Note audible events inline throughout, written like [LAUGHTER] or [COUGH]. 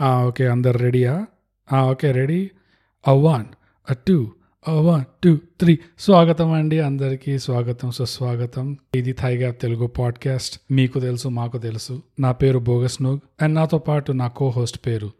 ఆ, ఓకే అందరు రెడీయా okay ready a one a two one two three స్వాగతం అండి అందరికీ స్వాగతం సుస్వాగతం. ఇది థైగ్యాప్ తెలుగు పాడ్కాస్ట్ మీకు తెలుసు మాకు తెలుసు. నా పేరు బోగస్ నోగ్ అండ్ నాతో పాటు నా కో హోస్ట్ పేరు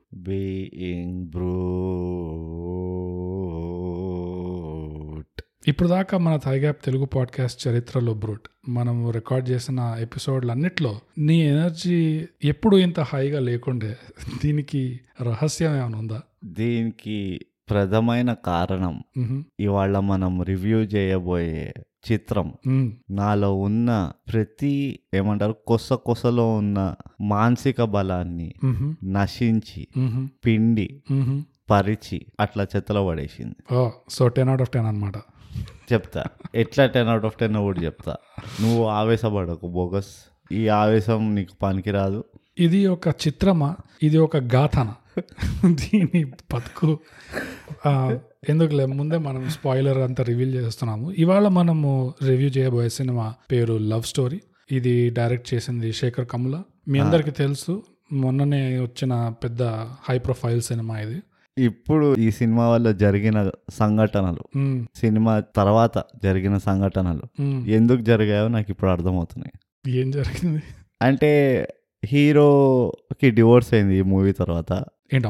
ఇప్పుడు దాకా మన థైగ్యాప్ తెలుగు పాడ్కాస్ట్ చరిత్రలో బ్రూట్ మనం రికార్డ్ చేసిన ఎపిసోడ్లు అన్నిట్లో నీ ఎనర్జీ ఎప్పుడు ఇంత హాయిగా లేకుండే దీనికి రహస్యం ఏమైనా ఉందా? దీనికి ప్రథమైన కారణం. ఇవాళ మనం రివ్యూ చేయబోయే చిత్రం. నాలో ఉన్న ప్రతి ఏమంటారు కొస కొసలో ఉన్న మానసిక బలాన్ని నశించి పిండి. పరిచి అట్లా చెత్తలో పడేసింది. So ten out of ten అనమాట చెప్తా. ఎట్లా టెన్ అవుట్ ఆఫ్ టెన్ కూడా చెప్తా. నువ్వు ఆవేశపడకు బోగస్. ఈ ఆవేశం నీకు పనికిరాదు. ఇది ఒక చిత్రమా? ఇది ఒక గాథన? దీని బతుకు ఎందుకులే ముందే మనం స్పాయిలర్ అంతా రివీల్ చేస్తున్నాము. ఇవాళ మనము రివ్యూ చేయబోయే సినిమా పేరు లవ్ స్టోరీ. ఇది డైరెక్ట్ చేసింది శేఖర్ కమ్ల మీ అందరికీ తెలుసు మొన్ననే వచ్చిన పెద్ద హై ప్రొఫైల్ సినిమా ఇది. ఇప్పుడు ఈ సినిమా వల్ల జరిగిన సంఘటనలు సినిమా తర్వాత జరిగిన సంఘటనలు. ఎందుకు జరిగాయో నాకు ఇప్పుడు అర్థమవుతున్నాయి. ఏం జరిగింది? అంటే హీరోకి డివోర్స్ అయింది ఈ మూవీ తర్వాత. ఏంటి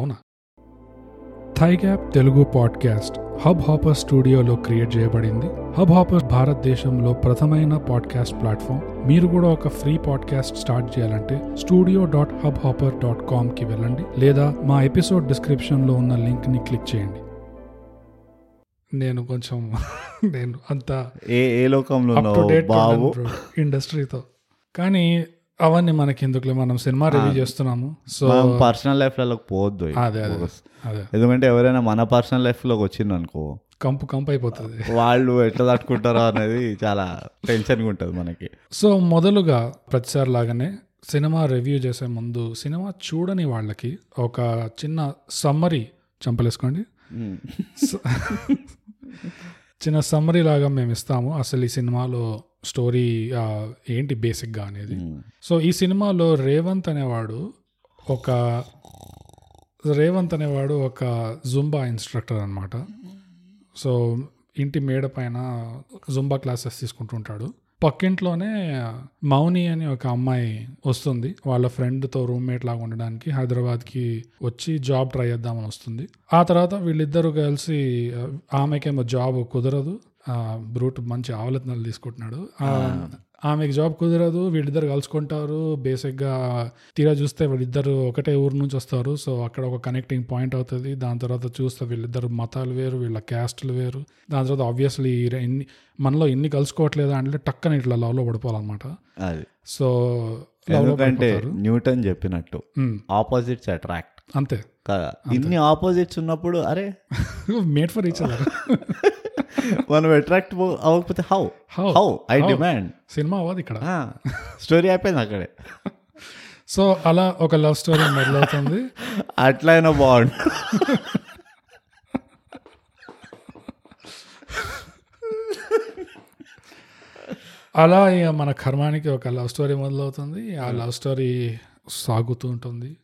అవునా థైగ్యాప్ తెలుగు పాడ్కాస్ట్ హబ్ హాపర్ స్టూడియోలో క్రియేట్ చేయబడింది. హబ్ హాపర్ భారతదేశంలో ప్రథమైన పాడ్కాస్ట్ ప్లాట్ఫామ్ మీరు కూడా ఒక ఫ్రీ పాడ్కాస్ట్ స్టార్ట్ చేయాలంటే studio dot hub hopper dot కామ్కి వెళ్ళండి లేదా మా ఎపిసోడ్ డిస్క్రిప్షన్లో ఉన్న లింక్ని క్లిక్ చేయండి. నేను కొంచెం నేను అంత ఏ ఏ లోకంలో బాబు ఇండస్ట్రీతో కానీ అవన్నీ మనకి ఎందుకులే మనం సినిమా రివ్యూ చేస్తున్నాము. సో పర్సనల్ లైఫ్లలోకి పోవద్దు అదే అదే అదే. ఎందుకంటే ఎవరైనా మన పర్సనల్ లైఫ్లోకి వచ్చింది అనుకో కంపు కంపు అయిపోతుంది. వాళ్ళు ఎట్లా తట్టుకుంటారో అనేది చాలా టెన్షన్గా ఉంటుంది మనకి. సో మొదలుగా ప్రతిసారి లాగానే సినిమా రివ్యూ చేసే ముందు సినిమా చూడని వాళ్ళకి ఒక చిన్న సమ్మరీ చంపలేసుకోండి. [LAUGHS] చిన్న సమ్మరీ లాగా మేము ఇస్తాము. అసలు ఈ సినిమాలో స్టోరీ ఏంటి బేసిక్గా అనేది. సో ఈ సినిమాలో రేవంత్ అనేవాడు ఒక రేవంత్ అనేవాడు ఒక జుంబా ఇన్స్ట్రక్టర్ అనమాట సో ఇంటి మేడ పైన జుంబా క్లాసెస్ తీసుకుంటుంటాడు. పక్కింట్లోనే మౌని అని ఒక అమ్మాయి వస్తుంది. వాళ్ళ ఫ్రెండ్తో రూమ్మేట్ లాగా ఉండడానికి హైదరాబాద్కి వచ్చి జాబ్ ట్రై చేద్దామని వస్తుంది. ఆ తర్వాత వీళ్ళిద్దరూ కలిసి ఆమెకేమో జాబ్ కుదరదు. బ్రూట్ మంచి ఆవలతనాలు తీసుకుంటున్నాడు. ఆమెకి జాబ్ కుదరదు వీళ్ళిద్దరు కలుసుకుంటారు. బేసిక్గా తీరా చూస్తే వీళ్ళిద్దరు ఒకటే ఊరు నుంచి వస్తారు. సో అక్కడ ఒక కనెక్టింగ్ పాయింట్ అవుతుంది. దాని తర్వాత చూస్తే వీళ్ళిద్దరు మతాలు వేరు వీళ్ళ క్యాస్ట్లు వేరు. దాని తర్వాత ఆబ్వియస్లీ ఇన్ని మనలో ఇన్ని కలుసుకోవట్లేదా అంటే టక్కన ఇట్లా లవ్లో పడిపోవాలన్నమాట. సో ఎందుకంటే న్యూటన్ చెప్పినట్టు ఆపోజిట్స్ అట్రాక్ట్ అంతే. ఇన్ని ఆపోజిట్స్ ఉన్నప్పుడు అరే! మేడ్ ఫర్ ఈచ్ అదర్ మనం అట్రాక్ట్ అవ్వకపోతే how? How I? Demand cinema అవ్వదు ఇక్కడ. స్టోరీ అయిపోయింది అక్కడే. సో అలా ఒక లవ్ స్టోరీ మొదలవుతుంది అట్లయినా బాగుండు. అలా ఇక మన కర్మానికి ఒక లవ్ స్టోరీ మొదలవుతుంది. ఆ లవ్ స్టోరీ సాగుతూ ఉంటుంది.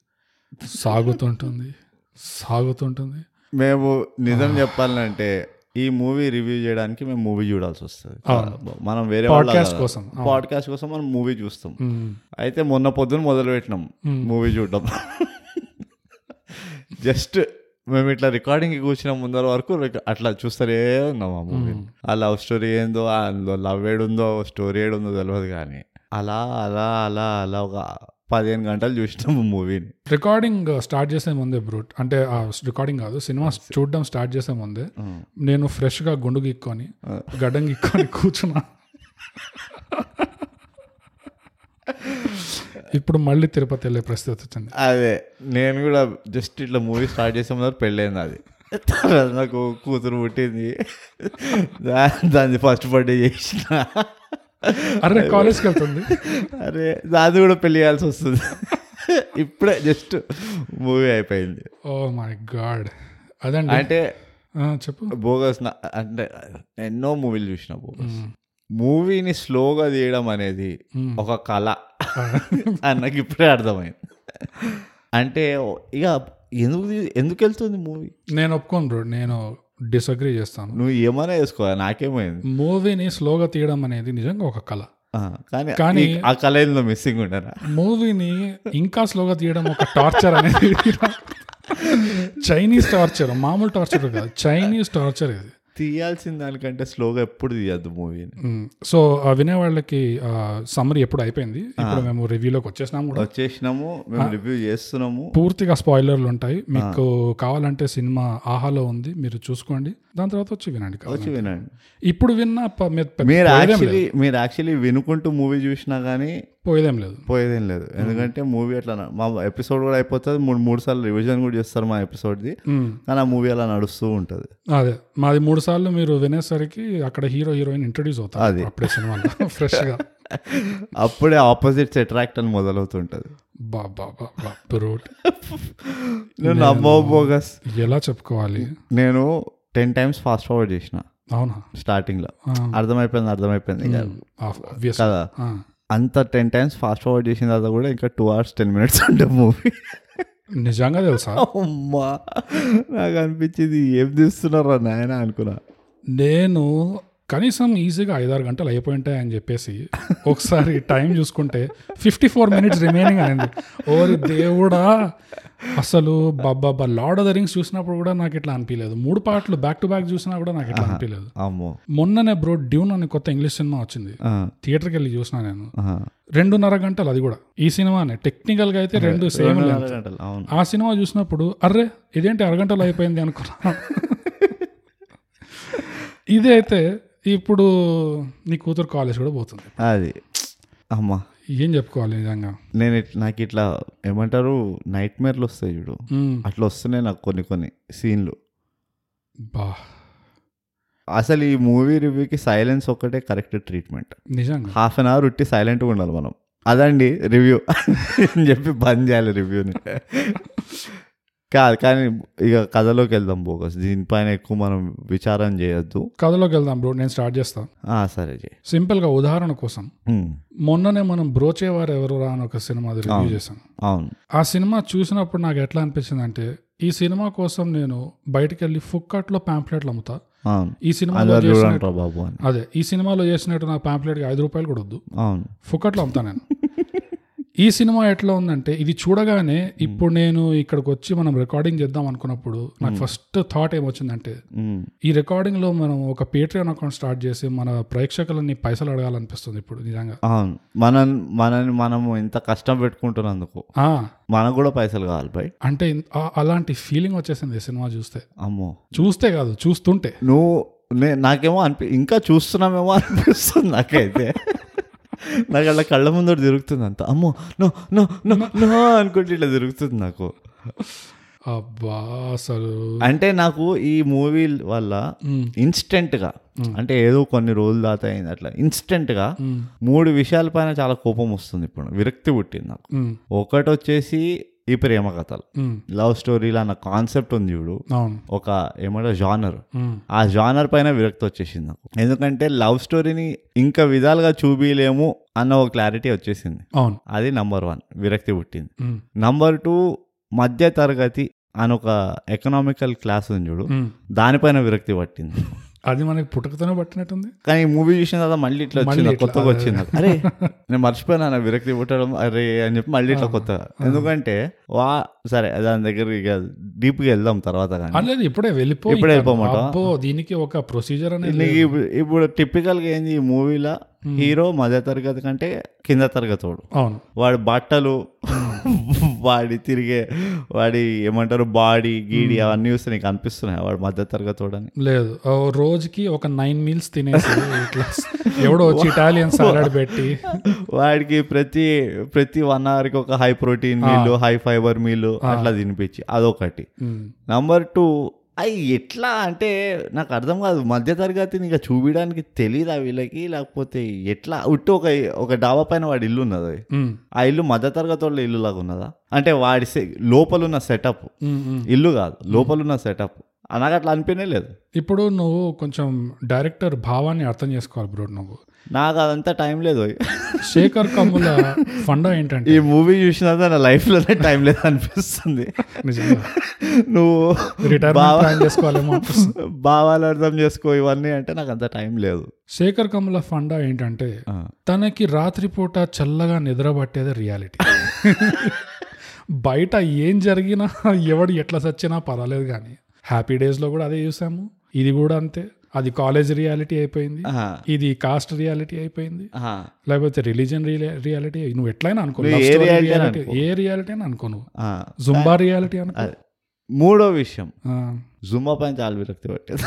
సాగుతుంటుంది సాగుతుంటుంది మేము నిజం చెప్పాలంటే ఈ మూవీ రివ్యూ చేయడానికి మేము మూవీ చూడాల్సి వస్తుంది. మనం వేరే Podcast కోసం. పాడ్కాస్ట్ కోసం మనం మూవీ చూస్తాం. అయితే మొన్న పొద్దున మొదలు పెట్టినాం మూవీ చూడడం. జస్ట్ మేము ఇట్లా రికార్డింగ్ కూర్చున్న ముందర వరకు రిక- అట్లా చూస్తూనే ఉన్నాం ఆ మూవీ ఆ లవ్ స్టోరీ ఏందో అందులో లవ్ ఏడుందో స్టోరీ ఏడుందో తెలియదు కానీ అలా అలా అలా అలా ఒక పదిహేను గంటలు చూసినాము మూవీని. రికార్డింగ్ స్టార్ట్ చేసే ముందే బ్రూట్ అంటే రికార్డింగ్ కాదు సినిమా చూడడం స్టార్ట్ చేసే ముందే నేను ఫ్రెష్గా గుండు గిక్కొని గడ్డం గిక్కొని [LAUGHS] కూర్చున్నా. ఇప్పుడు మళ్ళీ తిరుపతి వెళ్ళే పరిస్థితి వచ్చింది. అదే నేను కూడా జస్ట్ ఇట్లా మూవీ స్టార్ట్ చేసే ముందర పెళ్ళైంది అది. తర్వాత నాకు కూతురు పుట్టింది. దాన్ని ఫస్ట్ బర్త్డే చేసిన. అరే కాలేజ్కి వెళ్తుంది అరే దాన్ని కూడా పెళ్ళి చేయాల్సి వస్తుంది. ఇప్పుడే జస్ట్ మూవీ అయిపోయింది. Oh my God. అదండి. అంటే చెప్పు. బోగస్ అంటే ఎన్నో మూవీలు చూసిన బోగస్. మూవీని స్లోగా తీయడం అనేది ఒక కళ. [LAUGHS] అని నాకు ఇప్పుడే అర్థమైంది. అంటే ఇక ఎందుకు ఎందుకు వెళ్తుంది మూవీ? నేను ఒప్పుకోను బ్రో. నేను డిసగ్రీ చేస్తాను. నువ్వు ఏమైనా వేసుకో నాకేమైంది. మూవీని స్లోగా తీయడం అనేది నిజంగా ఒక కళ. కానీ కానీ- ఆ కళ ఏందో మిస్సింగ్ ఉండరా? మూవీని ఇంకా స్లోగా తీయడం ఒక టార్చర్ అనేది. [LAUGHS] చైనీస్ టార్చర్ మామూలు టార్చర్ కాదు. చైనీస్ టార్చర్ ఇది. తీయాల్సిన దానికంటే స్లోగా ఎప్పుడు తీయద్దు మూవీని. సో వినేవాళ్ళకి సమ్మరీ ఎప్పుడు అయిపోయింది? ఇప్పుడు మేము రివ్యూలోకి వచ్చేసినాం కూడా. వచ్చేసినాము మేము రివ్యూ చేస్తున్నాము. పూర్తిగా స్పాయిలర్లు ఉంటాయి. మీకు కావాలంటే సినిమా ఆహాలో ఉంది మీరు చూసుకోండి. దాని తర్వాత వచ్చి వినండి. వచ్చి వినండి. ఇప్పుడు విన్న మీరు యాక్చువల్లీ మీరు యాక్చువల్లీ వినుకుంటూ మూవీ చూసినా కానీ పోయేదేం లేదు. పోయేదేం లేదు. ఎందుకంటే మూవీ అట్లా మా ఎపిసోడ్ కూడా అయిపోతుంది. మూడు మూడు సార్లు రివిజన్ కూడా చేస్తారు మా ఎపిసోడ్ది కానీ ఆ మూవీ అలా నడుస్తూ ఉంటుంది. అదే. మాది మూడు సార్లు మీరు వినేసరికి అక్కడ హీరో హీరోయిన్ ఇంట్రడ్యూస్ అవుతారు అది. అప్పుడే సినిమాలో [LAUGHS] ఫ్రెష్గా అప్పుడే ఆపోజిట్స్ అట్రాక్ట్ అని మొదలవుతుంటది. బా బా బా బా బ్రూట్. నువ్వు నమ్మవు బోగస్ ఎలా చెప్పుకోవాలి? నేను టెన్ టైమ్స్ ఫాస్ట్ ఫార్వర్డ్ చేసిన. అవునా? స్టార్టింగ్లో ఆ, అర్థమైపోయింది అర్థమైపోయింది. కదా? అంత టెన్ టైమ్స్ ఫాస్ట్ ఫార్వర్డ్ చేసిన తర్వాత కూడా ఇంకా టూ అవర్స్ టెన్ మినిట్స్ ఉండే మూవీ. నిజంగా తెలుసా? అమ్మా నాకు అనిపించింది ఏం తీస్తున్నారా నాయన అనుకున్నా. నేను కనీసం ఈజీగా ఐదారు గంటలు అయిపోయి ఉంటాయి అని చెప్పేసి ఒకసారి టైం చూసుకుంటే ఫిఫ్టీ ఫోర్ మినిట్స్ రిమైనింగ్ అనేది ఓరి దేవుడా! అసలు బాబా లార్డ్ ఆఫ్ ద రింగ్స్ చూసినప్పుడు కూడా నాకు ఇట్లా అనిపించలేదు మూడు పాటలు బ్యాక్ టు బ్యాక్ చూసినా కూడా నాకు ఇట్లా అనిపించలేదు మొన్ననే బ్రో డ్యూన్ అని కొత్త ఇంగ్లీష్ సినిమా వచ్చింది. థియేటర్కి వెళ్ళి చూసినా నేను. రెండున్నర గంటలు అది కూడా. ఈ సినిమానే. టెక్నికల్గా అయితే రెండు సేమ్ ఆ సినిమా చూసినప్పుడు అర్రే ఇదేంటి అరగంటలో అయిపోయింది అనుకున్నా. [LAUGHS] ఇది అయితే ఇప్పుడు నీ కూతురు కాలేజ్ కూడా పోతుంది. అది. అమ్మా. ఏం చెప్పుకోవాలి నిజంగా? నేను నాకు ఇట్లా ఏమంటారు నైట్ మేర్లు వస్తాయి చూడు. అట్లా వస్తున్నాయి నాకు కొన్ని కొన్ని సీన్లు. బా. అసలు ఈ మూవీ రివ్యూకి సైలెన్స్ ఒక్కటే కరెక్ట్ ట్రీట్మెంట్ నిజంగా? హాఫ్ అన్ అవర్ ఉట్టి సైలెంట్గా ఉండాలి మనం. అదండి రివ్యూ [LAUGHS] అని చెప్పి బంద్ చేయాలి రివ్యూని [LAUGHS] కాదు కానీ ఇక కథలోకి వెళ్దాం బోగస్. దీనిపైన ఎక్కువ మనం విచారం చేయొద్దు. కథలోకి వెళ్దాం బ్రో. నేను స్టార్ట్ చేస్తా. ఆ, సరే సింపుల్గా ఉదాహరణ కోసం. మొన్ననే మనం బ్రోచేవారు ఎవరు రా అని ఒక సినిమా రివ్యూ చేశాను. అవును. ఆ సినిమా చూసినప్పుడు నాకు ఎట్లా అనిపించింది అంటే ఈ సినిమా కోసం నేను బయటికి వెళ్ళి ఫుక్కట్లో ప్యాంప్లెట్లు అమ్ముతా. ఈ సినిమాలో అదే ఈ సినిమాలో చేసినట్టు నా ప్యాంప్లెట్కి ఐదు రూపాయలు కూడా వద్దు. ఫుకట్లో అమ్ముతా నేను. ఈ సినిమా ఎట్లా ఉందంటే ఇది చూడగానే ఇప్పుడు నేను ఇక్కడికి వచ్చి మనం రికార్డింగ్ చేద్దాం అనుకున్నప్పుడు నాకు ఫస్ట్ థాట్ ఏమొచ్చిందంటే ఈ రికార్డింగ్లో మనం ఒక పేట్రియన్ అకౌంట్ స్టార్ట్ చేసి మన ప్రేక్షకులని పైసలు అడగాలనిపిస్తుంది ఇప్పుడు నిజంగా. మన మనని మనము ఇంత కష్టం పెట్టుకుంటున్నందుకు మనకు కూడా పైసలు కావాలి బై. అంటే అలాంటి ఫీలింగ్ వచ్చేసింది ఈ సినిమా చూస్తే. అమ్మో. చూస్తే కాదు చూస్తుంటే. నువ్వు నే నాకేమో అనిపి ఇంకా చూస్తున్నామేమో అనిపిస్తుంది నాకైతే. [LAUGHS] నాకు అలా కళ్ళ ముందర తిరుగుతుంది అంత అమ్మో నో నో నో నో అనుకుంటే ఇట్లా తిరుగుతుంది నాకు. అబ్బా అసలు. అంటే నాకు ఈ మూవీ వల్ల మ్, ఇన్స్టెంట్గా అంటే ఏదో కొన్ని రోజులు దాత అయింది అట్లా ఇన్స్టెంట్గా మ్, మూడు విషయాలపైన చాలా కోపం వస్తుంది ఇప్పుడు. విరక్తి పుట్టింది నాకు. ఒకటి వచ్చేసి ఈ ప్రేమ కథలు లవ్ స్టోరీలు అన్న కాన్సెప్ట్ ఉంది చూడు. ఒక ఏమంటారు జానర్ ఆ జానర్ పైన విరక్తి వచ్చేసింది నాకు. ఎందుకంటే లవ్ స్టోరీని ఇంకా విధాలుగా చూపిలేము అన్న ఒక క్లారిటీ వచ్చేసింది. అవును. అది నంబర్ వన్ విరక్తి పుట్టింది. నంబర్ టూ మధ్య తరగతి అని ఒక ఎకనామికల్ క్లాస్ ఉంది చూడు. దానిపైన విరక్తి పట్టింది. అది మనకి పుట్టుకతోనే పట్టినట్టుంది కానీ ఈ మూవీ చూసిన తర్వాత మళ్ళీ ఇట్లా వచ్చింది కొత్తగా. వచ్చింది. అరే నేను మర్చిపోయినా విరక్తి పుట్టడం అరే అని చెప్పి మళ్ళీ ఇట్లా కొత్తగా ఎందుకంటే వా సరే దాని దగ్గర ఇక డీప్గా వెళ్దాం తర్వాత కానీ ఇప్పుడే వెళ్ళిపో ఇప్పుడే? అబ్బో దీనికి ఒక ప్రొసీజర్ అనేది ఇప్పుడు ఇప్పుడు టిపికల్గా ఏంది ఈ మూవీలో హీరో మధ్య తరగతి కంటే కింద తరగతోడు. అవును. వాడి బట్టలు వాడి తిరిగే వాడి ఏమంటారు బాడీ గీడి అవన్నీ చూస్తే నీకు అనిపిస్తున్నాయి? వాడు మధ్య తరగతోడు అని లేదు రోజుకి ఒక నైన్ మీల్స్ తినేసి ఎవడో వచ్చి ఇటాలియన్ సాలడ్ పెట్టి వాడికి ప్రతి ప్రతి వన్ అవర్కి ఒక high protein meal high fibre meal అట్లా తినిపించి అదొకటి. ఉమ్, నంబర్ టూ అవి ఎట్లా అంటే నాకు అర్థం కాదు. మధ్య తరగతిని ఇక చూపించడానికి తెలియదా వీళ్ళకి? లేకపోతే ఎట్లా? ఉట్టి ఒక ఒక డాబా పైన వాడి ఇల్లు ఉన్నది. ఆ ఇల్లు మధ్య తరగతి వాళ్ళ ఇల్లు లాగా ఉన్నదా? అంటే వాడి లోపలున్న సెటప్. ఇల్లు కాదు. లోపలున్న సెటప్. నాకు అట్లా అనిపించే లేదు. ఇప్పుడు నువ్వు కొంచెం డైరెక్టర్ భావాన్ని అర్థం చేసుకోవాలి బ్రో నువ్వు. నాకు అదంతా టైం లేదు. శేఖర్ కమ్ముల ఫండా ఏంటంటే? ఈ మూవీ చూసినంత నా లైఫ్లోనే టైం లేదు అనిపిస్తుంది. నువ్వు రిటైర్మెంట్ బావ- ప్లాన్ చేసుకోవాలేమో అనిపిస్తుంది. భావాలు అర్థం చేసుకో ఇవన్నీ అంటే నాకు అంత టైం లేదు. శేఖర్ కమ్ముల ఫండా ఏంటంటే తనకి రాత్రిపూట చల్లగా నిద్రపట్టేదే రియాలిటీ. బయట ఏం జరిగినా ఎవడు ఎట్లా సచ్చినా పర్వాలేదు కానీ హ్యాపీ డేస్లో కూడా అదే చూసాము. ఇది కూడా అంతే. అది కాలేజ్ రియాలిటీ అయిపోయింది. ఇది కాస్ట్ రియాలిటీ అయిపోయింది. లేకపోతే రిలీజన్ రియాలిటీ నువ్వు ఎట్లయినా అనుకో ఏ రియాలిటీ అని అనుకో. నువ్వు. జుంబా రియాలిటీ అనుకో. మూడో విషయం. జుమ్మా పైన చాలా విరక్తి పట్టేది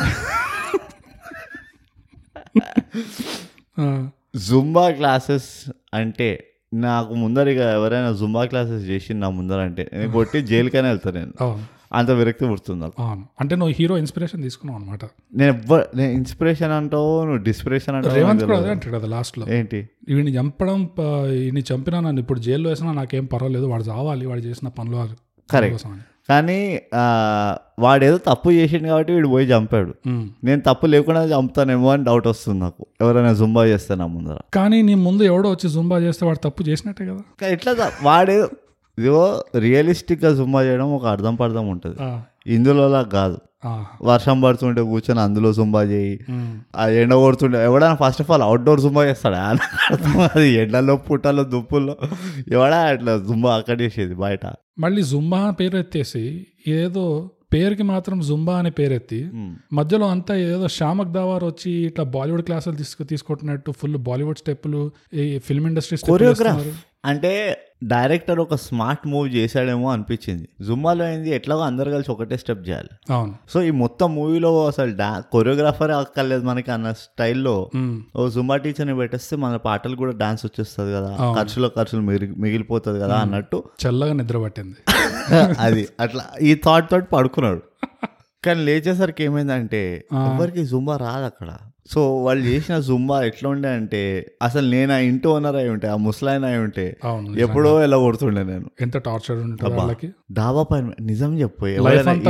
జుంబా క్లాసెస్ అంటే నాకు ముందర ఇక ఎవరైనా జుంబా క్లాసెస్ చేసి నా ముందర అంటే నేను కొట్టి జైలుకైనా వెళ్తాను నేను. అంత విరక్తి పుడుతుంది అవును. అంటే నువ్వు హీరో ఇన్స్పిరేషన్ తీసుకున్నావు అనమాట నేను ఎవ్వ నేను ఇన్స్పిరేషన్ అంటావు నువ్వు డిస్పిరేషన్ అంటావు రేవంత్ కూడా అదే. అంటాడు కదా లాస్ట్లో ఏంటి? వీడిని చంపడం ఈయన్ని చంపినా నన్ను ఇప్పుడు జైల్లో వేసినా నాకేం పర్వాలేదు వాడు చావాలి వాడు చేసిన పనులు అని. కానీ వాడేదో తప్పు చేసిండు కాబట్టి వీడు పోయి చంపాడు. నేను తప్పు లేకుండా చంపుతానేమో అని డౌట్ వస్తుంది నాకు. ఎవరైనా జుంబా చేస్తే నా ముందర. కానీ నీ ముందు ఎవడో వచ్చి జుంబా చేస్తే వాడు తప్పు చేసినట్టే కదా. ఎట్లా వాడేదో ఇదిగో రియలిస్టిక్గా జుంబా చేయడం ఒక అర్థం పర్థం ఉంటుంది. ఆ, ఇందులో అలా కాదు వర్షం పడుతుంటే కూర్చొని అందులో జుంబా చేయి. ఆ ఎండ కొడుతుండే ఎవడైనా first of all outdoor Zumba చేస్తాడు? అది ఎండలో పుట్టలో దుప్పుల్లో. ఎవడా అట్లా జుంబా అక్కడ చేసేది బయట? మళ్ళీ జుంబా పేరు ఎత్తేసి ఏదో పేరుకి మాత్రం జుంబా అనే పేరెత్తి. మధ్యలో అంతా ఏదో షామక్ దావార్ వచ్చి ఇట్లా బాలీవుడ్ క్లాసులు తీసుకు తీసుకుంటున్నట్టు ఫుల్ బాలీవుడ్ స్టెప్పులు ఈ ఫిల్మ్ ఇండస్ట్రీ అంటే డైరెక్టర్ ఒక స్మార్ట్ మూవ్ చేశాడేమో అనిపించింది. జుమ్మాలో అయింది ఎట్లాగో అందరు కలిసి ఒకటే స్టెప్ చేయాలి. అవును. సో ఈ మొత్తం మూవీలో అసలు డా కొరియోగ్రాఫర్ అక్కర్లేదు మనకి అన్న స్టైల్లో. ఓ జుమ్మా టీచర్ని పెట్టేస్తే మన పాటలు కూడా డాన్స్ వచ్చేస్తుంది కదా. ఖర్చులో ఖర్చులు మిగిలి మిగిలిపోతుంది కదా అన్నట్టు. చల్లగా నిద్ర పట్టింది. [LAUGHS] అది అట్లా ఈ థాట్ తోటి పడుకున్నాడు. కానీ లేచేసరికి ఏమైందంటే ఎవరికి జుంబా రాదు అక్కడ సో వాళ్ళు చేసిన జుంబా ఎట్లా ఉండే అంటే అసలు నేను ఆ ఇంటి ఓనర్ అయి ఉంటే ఆ ముసలాయన అయి ఉంటే ఎప్పుడో ఎలా కొడుతుండే నేను. ఎంత టార్చర్ వాళ్ళకి? డాబా పైన నిజం చెప్పు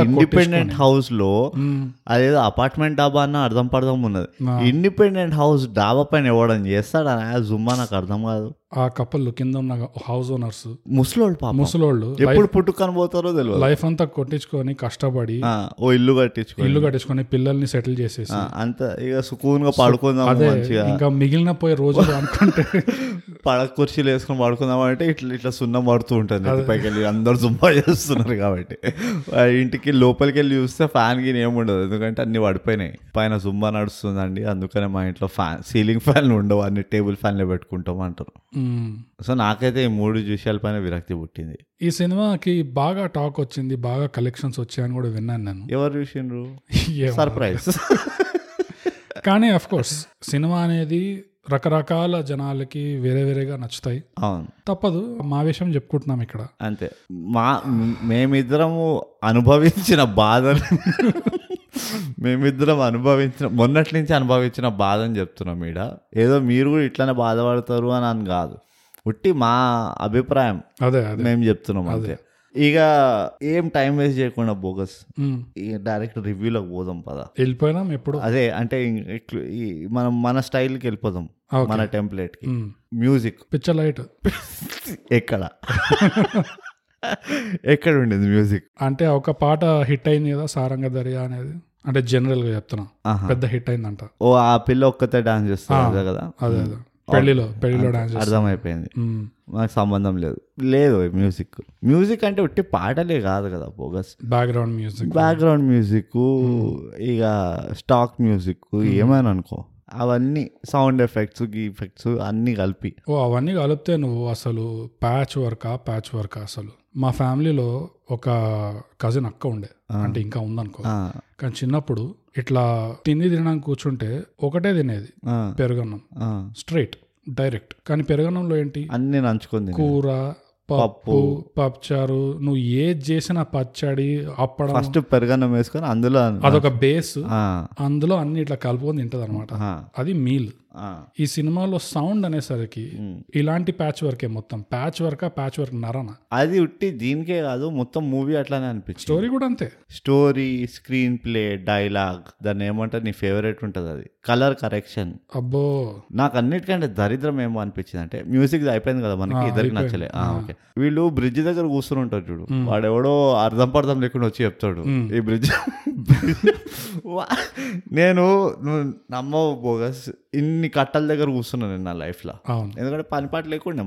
ఇండిపెండెంట్ హౌస్లో. అదేదో అపార్ట్మెంట్ డాబా అన్న అర్థం పడదాం ఉన్నది. ఇండిపెండెంట్ హౌస్ డాబా పైన ఇవ్వడం చేస్తాడా? జుమ్మా నాకు అర్థం కాదు. ఆ కప్పల్ కింద ఉన్న హౌస్ ఓనర్స్ ముసలోళ్ళు ముసలోళ్ళు. ఎప్పుడు పుట్టుకొని పోతారో తెలియదు లైఫ్ అంతా కొట్టించుకొని కష్టపడి ఆ, ఓ ఇల్లు కట్టించుకో ఇల్లు కట్టించుకొని పిల్లల్ని సెటిల్ చేసేసి. అంత ఇక సుకూన్గా పడుకుందాం మంచిగా. ఇంకా మిగిలిన పోయే రోజులు అనుకుంటే. [LAUGHS] పడక కుర్చీలు వేసుకొని పడుకుందాం అంటే ఇట్లా ఇట్లా సున్నం పడుతూ ఉంటుంది. పైకి వెళ్ళి అందరు జుంబా చేస్తున్నారు కాబట్టి. ఇంటికి లోపలికి వెళ్ళి చూస్తే ఫ్యాన్ గిన్ ఏముండదు ఎందుకంటే అన్ని పడిపోయినాయి. పైన జుంబా నడుస్తుందండి. అందుకనే మా ఇంట్లో ఫ్యాన్ సీలింగ్ ఫ్యాన్లు ఉండవు. అన్ని టేబుల్ ఫ్యాన్లే పెట్టుకుంటాం అంటారు. సో నాకైతే ఈ మూడు విషయాల పైన విరక్తి పుట్టింది. ఈ సినిమాకి బాగా టాక్ వచ్చింది. బాగా కలెక్షన్స్ వచ్చాయని కూడా విన్నాను నేను. ఎవరు చూసిండ్రు. [LAUGHS] సర్ప్రైజ్. [LAUGHS] కానీ అఫ్ కోర్స్ సినిమా అనేది రకరకాల జనాలకి వేరే వేరేగా నచ్చుతాయి. అవును. తప్పదు. మా విషయం చెప్పుకుంటున్నాం ఇక్కడ. అంతే. మా మేమిద్దరము అనుభవించిన బాధని మేమిద్దరం అనుభవించిన మొన్నటి నుంచి అనుభవించిన బాధని చెప్తున్నాం ఈడ. ఏదో మీరు కూడా ఇట్లానే బాధపడతారు అని అని కాదు. ఉట్టి మా అభిప్రాయం అదే అదే. మేము చెప్తున్నాం అంతే. ఇక ఏం టైం వేస్ట్ చేయకుండా బోగస్ డైరెక్ట్ రివ్యూలోకి పోదాం పదా. వెళ్ళిపోయినాం ఎప్పుడు? అదే అంటే మనం మన స్టైల్కి వెళ్ళిపోదాం. మన టెంప్లెట్కి ఉమ్. మ్యూజిక్ పిక్చర్ లైట్ ఎక్కడ? [LAUGHS] ఎక్కడ ఉండేది మ్యూజిక్ అంటే ఒక పాట హిట్ అయింది కదా సారంగ దర్యా అనేది. అంటే జనరల్గా చెప్తున్నా. పెద్ద హిట్ అయిందంట. ఓ ఆ పిల్ల ఒక్కతే డాన్స్ చేస్తుంది అదే కదా? అదే అదే. పెళ్ళిలో పెళ్ళిలో డాన్స్ అర్థమైపోయింది. నాకు సంబంధం లేదు. లేదు మ్యూజిక్. మ్యూజిక్ అంటే ఉట్టి పాటలే కాదు కదా bogus. Background music background music ఇక స్టాక్ మ్యూజిక్ ఏమైనా అనుకో. అవన్నీ సౌండ్ ఎఫెక్ట్స్ ఎఫెక్ట్స్ అన్నీ కలిపి. ఓ అవన్నీ కలిపితే నువ్వు అసలు ప్యాచ్ వర్కా ప్యాచ్ వర్క్ అసలు. మా ఫ్యామిలీలో ఒక కజిన్ అక్క ఉండే. అంటే ఇంకా ఉందనుకో. కానీ చిన్నప్పుడు ఇట్లా తిండి తినడానికి కూర్చుంటే ఒకటే తినేది పెరుగన్నం. Straight direct. కానీ పెరుగన్నంలో ఏంటి? అన్నీ నంచుకుంది కూర పప్పు పప్పుచారు నువ్వు ఏది చేసినా పచ్చడి అప్పడం. ఫస్ట్ పెరగన్నం వేసుకొని అందులో అదొక బేస్. అందులో అన్ని ఇట్లా కలుపుకొని తింటది అనమాట అది మీల్. ఈ సినిమాలో సౌండ్ అనేసరికి. ఇలాంటి ప్యాచ్ వర్కే మొత్తం. ప్యాచ్ వర్క్ ప్యాచ్ వర్క్ నరన? అది ఉట్టి దీనికే కాదు మొత్తం మూవీ అట్లానే అనిపించింది. స్టోరీ కూడా అంతే. స్టోరీ స్క్రీన్ ప్లే డైలాగ్ దాన్ని ఏమంటారు నీ ఫేవరెట్ ఉంటుంది అది. Colour correction. అబ్బో. నాకు అన్నిటికంటే దరిద్రం ఏమో అనిపించింది అంటే మ్యూజిక్ అయిపోయింది కదా మనకి ఇద్దరికి. నచ్చలే. ఓకే. వీళ్ళు బ్రిడ్జ్ దగ్గర కూర్చుని ఉంటారు చూడు. వాడు ఎవడో అర్థం పర్థం లేకుండా వచ్చి చెప్తాడు. ఈ బ్రిడ్జ్ [LAUGHS] [LAUGHS] నేను నమ్మవు బోగస్. ఇన్ని కట్టల దగ్గర కూర్చున్నాను నేను నా లైఫ్లో. అవును. ఎందుకంటే పని పాట లేకుండా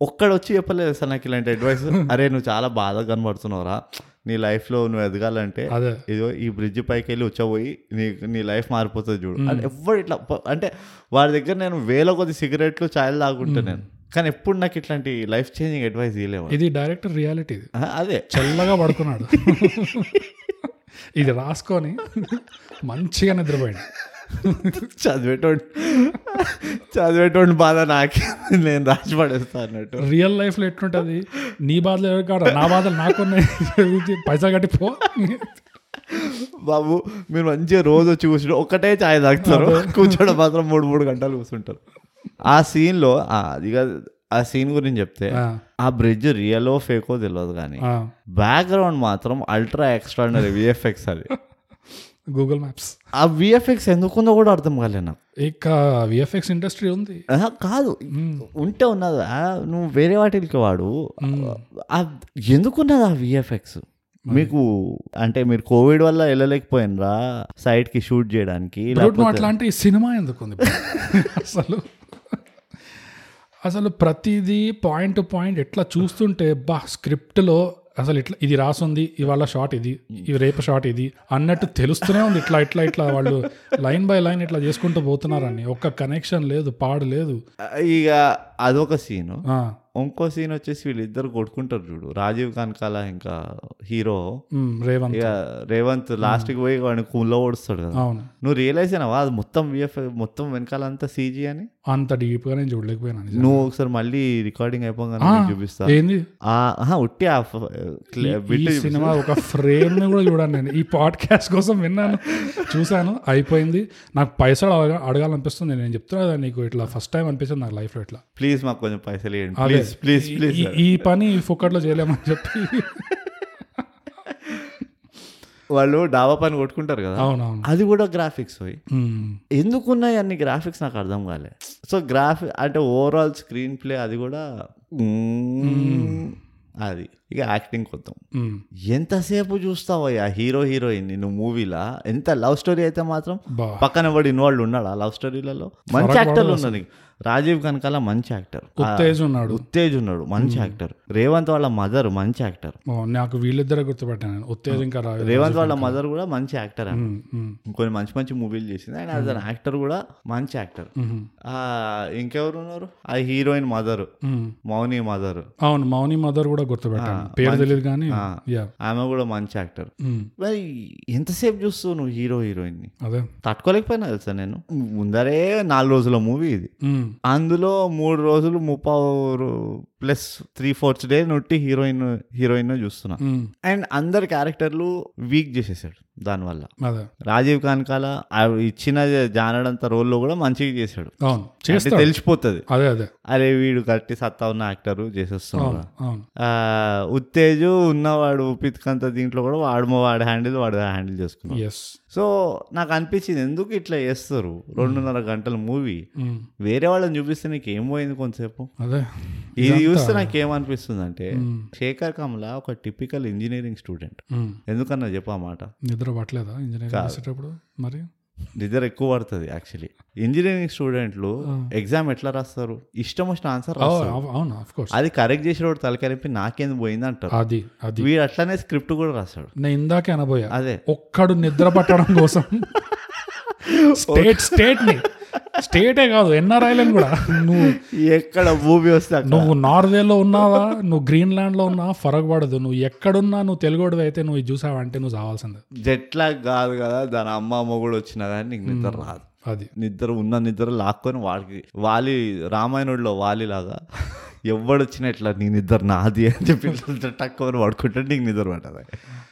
ఒక్కడు వచ్చి చెప్పలేదు సార్ నాకు ఇలాంటి అడ్వైస్ [LAUGHS] అరే నువ్వు చాలా బాధగా కనబడుతున్నావురా. నీ లైఫ్లో నువ్వు ఎదగాలంటే ఇదో ఈ బ్రిడ్జ్ పైకి వెళ్ళి వచ్చాపోయి నీ నీ లైఫ్ మారిపోతుంది చూడు. అంటే ఎవ్వరు ఇట్లా అంటే వాడి దగ్గర నేను వేల కొద్ది సిగరెట్లు ఛాయలు తాగుంటా నేను. కానీ ఎప్పుడు నాకు ఇట్లాంటి లైఫ్ చేంజింగ్ అడ్వైస్ ఇవ్వలేవు ఇది డైరెక్టర్ రియాలిటీ అదే. చల్లగా పడుకున్నాడు. [LAUGHS] ఇది రాసుకొని మంచిగా నిద్రపోయాడు. చదివేటోడు చదివేటోడి బాధ నాకే నేను రాసి పడేస్తా అన్నట్టు. రియల్ లైఫ్లో ఎట్లుంటది? నీ బాధలు ఎవరు కాదు నా బాధలు నాకున్నాయి పైసా కట్టిపో బాబు మీరు మంచిగా రోజు కూర్చుంటే ఒక్కటే ఛాయ్ తాగుతారు. కూర్చోడం మాత్రం మూడు మూడు గంటలు కూర్చుంటారు. ఆ సీన్లో అది కాదు ఆ సీన్ గురించి చెప్తే ఆ, బ్రిడ్జ్ రియలో ఫేకో తెలియదు కానీ బ్యాక్గ్రౌండ్ మాత్రం అల్ట్రా ఎక్స్ట్రాడినరీ విఎఫ్ఎక్స్ అది. గూగుల్ మ్యాప్స్ ఆ విఎఫ్ఎక్స్ ఎందుకుందో కూడా అర్థం కాలే నాకు. ఇక విఎఫ్ఎక్స్ ఇండస్ట్రీ ఉంది. కాదు. ఉంటే ఉన్నది? నువ్వు వేరే వాటికి వాడు. ఆ, ఎందుకున్నది ఆ విఎఫ్ఎక్స్ మీకు అంటే మీరు కోవిడ్ వల్ల వెళ్ళలేకపోయినరా? సైట్కి షూట్ చేయడానికి? బ్రూట్ లేకపోతే అట్లా అంటే ఈ సినిమా ఎందుకు ఉంది అసలు అసలు ప్రతిదీ పాయింట్ టు పాయింట్ ఎట్లా చూస్తుంటే బా స్క్రిప్ట్లో అసలు ఇట్లా ఇది రాసుంది ఇవాళ షాట్ ఇది రేపు షాట్ ఇది అన్నట్టు తెలుస్తూనే ఉంది. ఇట్లా ఇట్లా ఇట్లా వాళ్ళు లైన్ బై లైన్ ఇట్లా చేసుకుంటూ పోతున్నారని. ఒక్క కనెక్షన్ లేదు పాడు లేదు. ఇక అదొక సీన్. ఇంకో సీన్ వచ్చేసి వీళ్ళిద్దరు కొట్టుకుంటారు చూడు. రాజీవ్ కనకాల ఇంకా హీరో రేవంత్. ఇక రేవంత్ లాస్ట్కి పోయి వాడిని కూల్లో ఓడుస్తాడు కదా. అవును. నువ్వు రియలైజ్ అయినావా? అది మొత్తం విఎఫ్ మొత్తం వెనకాలంతా సీజీ అని? అంత డీప్గా నేను చూడలేకపోయినా. నువ్వు ఒకసారి మళ్ళీ రికార్డింగ్ అయిపోగానే చూపిస్తా. ఏంది? ఉట్టి సినిమా ఒక ఫ్రేమ్ కూడా చూడాను నేను. ఈ పాడ్కాస్ట్ కోసం విన్నాను. చూశాను. అయిపోయింది. నాకు పైసలు అడగ అడగాలనిపిస్తుంది. నేను చెప్తున్నా నీకు ఇట్లా ఫస్ట్ టైం అనిపిస్తుంది నాకు లైఫ్లో ఇట్లా. ప్లీజ్ మాకు కొంచెం పైసలు. ప్లీజ్ ప్లీజ్ ప్లీజ్ ఈ- పని ఫుక్కట్లో చేయలేమని చెప్పి. వాళ్ళు డాబా పని కొట్టుకుంటారు కదా. అవునవును. అది కూడా గ్రాఫిక్స్ పోయి ఎందుకున్నాయి అన్ని గ్రాఫిక్స్ నాకు అర్థం కాలే. సో గ్రాఫిక్ అంటే ఓవరాల్ స్క్రీన్ ప్లే అది కూడా అది. ఇక యాక్టింగ్ కొత్తం ఉమ్, ఎంతసేపు చూస్తావు ఆ హీరో హీరోయిన్ నువ్వు మూవీలా? ఎంత లవ్ స్టోరీ అయితే మాత్రం పక్కన వాడు ఇన్వాల్వ్ ఉన్నాడా లవ్ స్టోరీలలో? మంచి యాక్టర్లు ఉన్నారు. రాజీవ్ కనకాల మంచి యాక్టర్. ఉత్తేజ్ ఉన్నాడు. ఉత్తేజ్ ఉన్నాడు. మంచి యాక్టర్. రేవంత్ వాళ్ళ మదర్ మంచి యాక్టర్. నాకు వీళ్ళిద్దరే గుర్తుపెట్టాను. ఉత్తేజ్ ఇంకా రేవంత్ వాళ్ళ మదర్ కూడా మంచి యాక్టర్ ఉమ్, ఇంకొన్ని మంచి మంచి మూవీలు చేసింది. అండ్ అన్ యాక్టర్ కూడా మంచి యాక్టర్. ఇంకెవరు ఉన్నారు? ఆ హీరోయిన్ మదర్. మౌని మదర్. అవును మౌని మదర్ కూడా గుర్తుపెట్టాను. పేరు తెలియదు కానీ ఆమె కూడా మంచి యాక్టర్ ఉమ్, మరి ఎంతసేపు చూస్తావు నువ్వు హీరో హీరోయిన్ని అదే. తట్టుకోలేకపోయినా తెలుసా నేను? ముందరే నాలుగు రోజుల మూవీ ఇది. ఉమ్, అందులో మూడు రోజులు ముప్పావు ప్లస్ త్రీ ఫోర్త్ డే నొట్టి హీరోయిన్ హీరోయిన్ చూస్తున్నా. అండ్ అందరి క్యారెక్టర్లు వీక్ చేసేసాడు దానివల్ల. అదే. రాజీవ్ కాన్కాల ఇచ్చిన జానడంత రోల్లో కూడా మంచిగా చేశాడు. తెలిసిపోతుంది. అదే అదే. అరే వీడు గట్టి సత్తా ఉన్న యాక్టర్ చేసేస్తున్నాడు ఉత్తేజు ఉన్నవాడు పిత్కంత దీంట్లో కూడా వాడు వాడు హ్యాండిల్ వాడు హ్యాండిల్ చేసుకున్నాడు. సో నాకు అనిపించింది ఎందుకు ఇట్లా చేస్తారు? రెండున్నర గంటల మూవీ. వేరే వాళ్ళని చూపిస్తే నీకు ఏం పోయింది కొంతసేపు? అదే. ఇది చూస్తే నాకు ఏమనిపిస్తుంది అంటే శేఖర్ కమల ఒక టిపికల్ ఇంజనీరింగ్ స్టూడెంట్. ఎందుకన్నా చెప్పా మాట? నిద్ర పట్టలేదా ఇంజనీరింగ్ మరి? నిద్ర ఎక్కువ పడుతుంది యాక్చువల్లీ ఇంజనీరింగ్ స్టూడెంట్లు ఎగ్జామ్ ఎట్లా రాస్తారు? ఇష్టం వచ్చిన ఆన్సర్ అది కరెక్ట్ చేసేవాడు తలకరిపి నాకేంది పోయింది అంటారు అది అది. వీడు అట్లానే స్క్రిప్ట్ కూడా రాస్తాడు. నేను ఇందాకే అనబోయా. అదే. ఒక్కడు నిద్ర పట్టడం కోసం [LAUGHS] స్టేట్ స్టేట్ని స్టేటే కాదు ఎన్ఆర్ఐలను కూడా. నువ్వు ఎక్కడ మూవీ వస్తే నువ్వు నార్వేలో ఉన్నావా? నువ్వు గ్రీన్లాండ్లో ఉన్నావా? ఫరక్ పడదు నువ్వు ఎక్కడున్నా నువ్వు తెలుగుడివి అయితే నువ్వు చూసావంటే నువ్వు చావాల్సిందే. జెట్ లాగ్ కాదు కదా దాని అమ్మ అమ్మ కూడా వచ్చినా కానీ నీకు నిద్ర రాదు. అది. నిద్ర ఉన్న నిద్ర లాక్కొని వాడికి వాలి రామాయణుడిలో వాలి లాగా ఎవడు వచ్చినా ఇట్లా నీ నిద్ర నాది అని చెప్పి టక్కుని పడుకుంటే నీకు నిద్ర పట్టదు.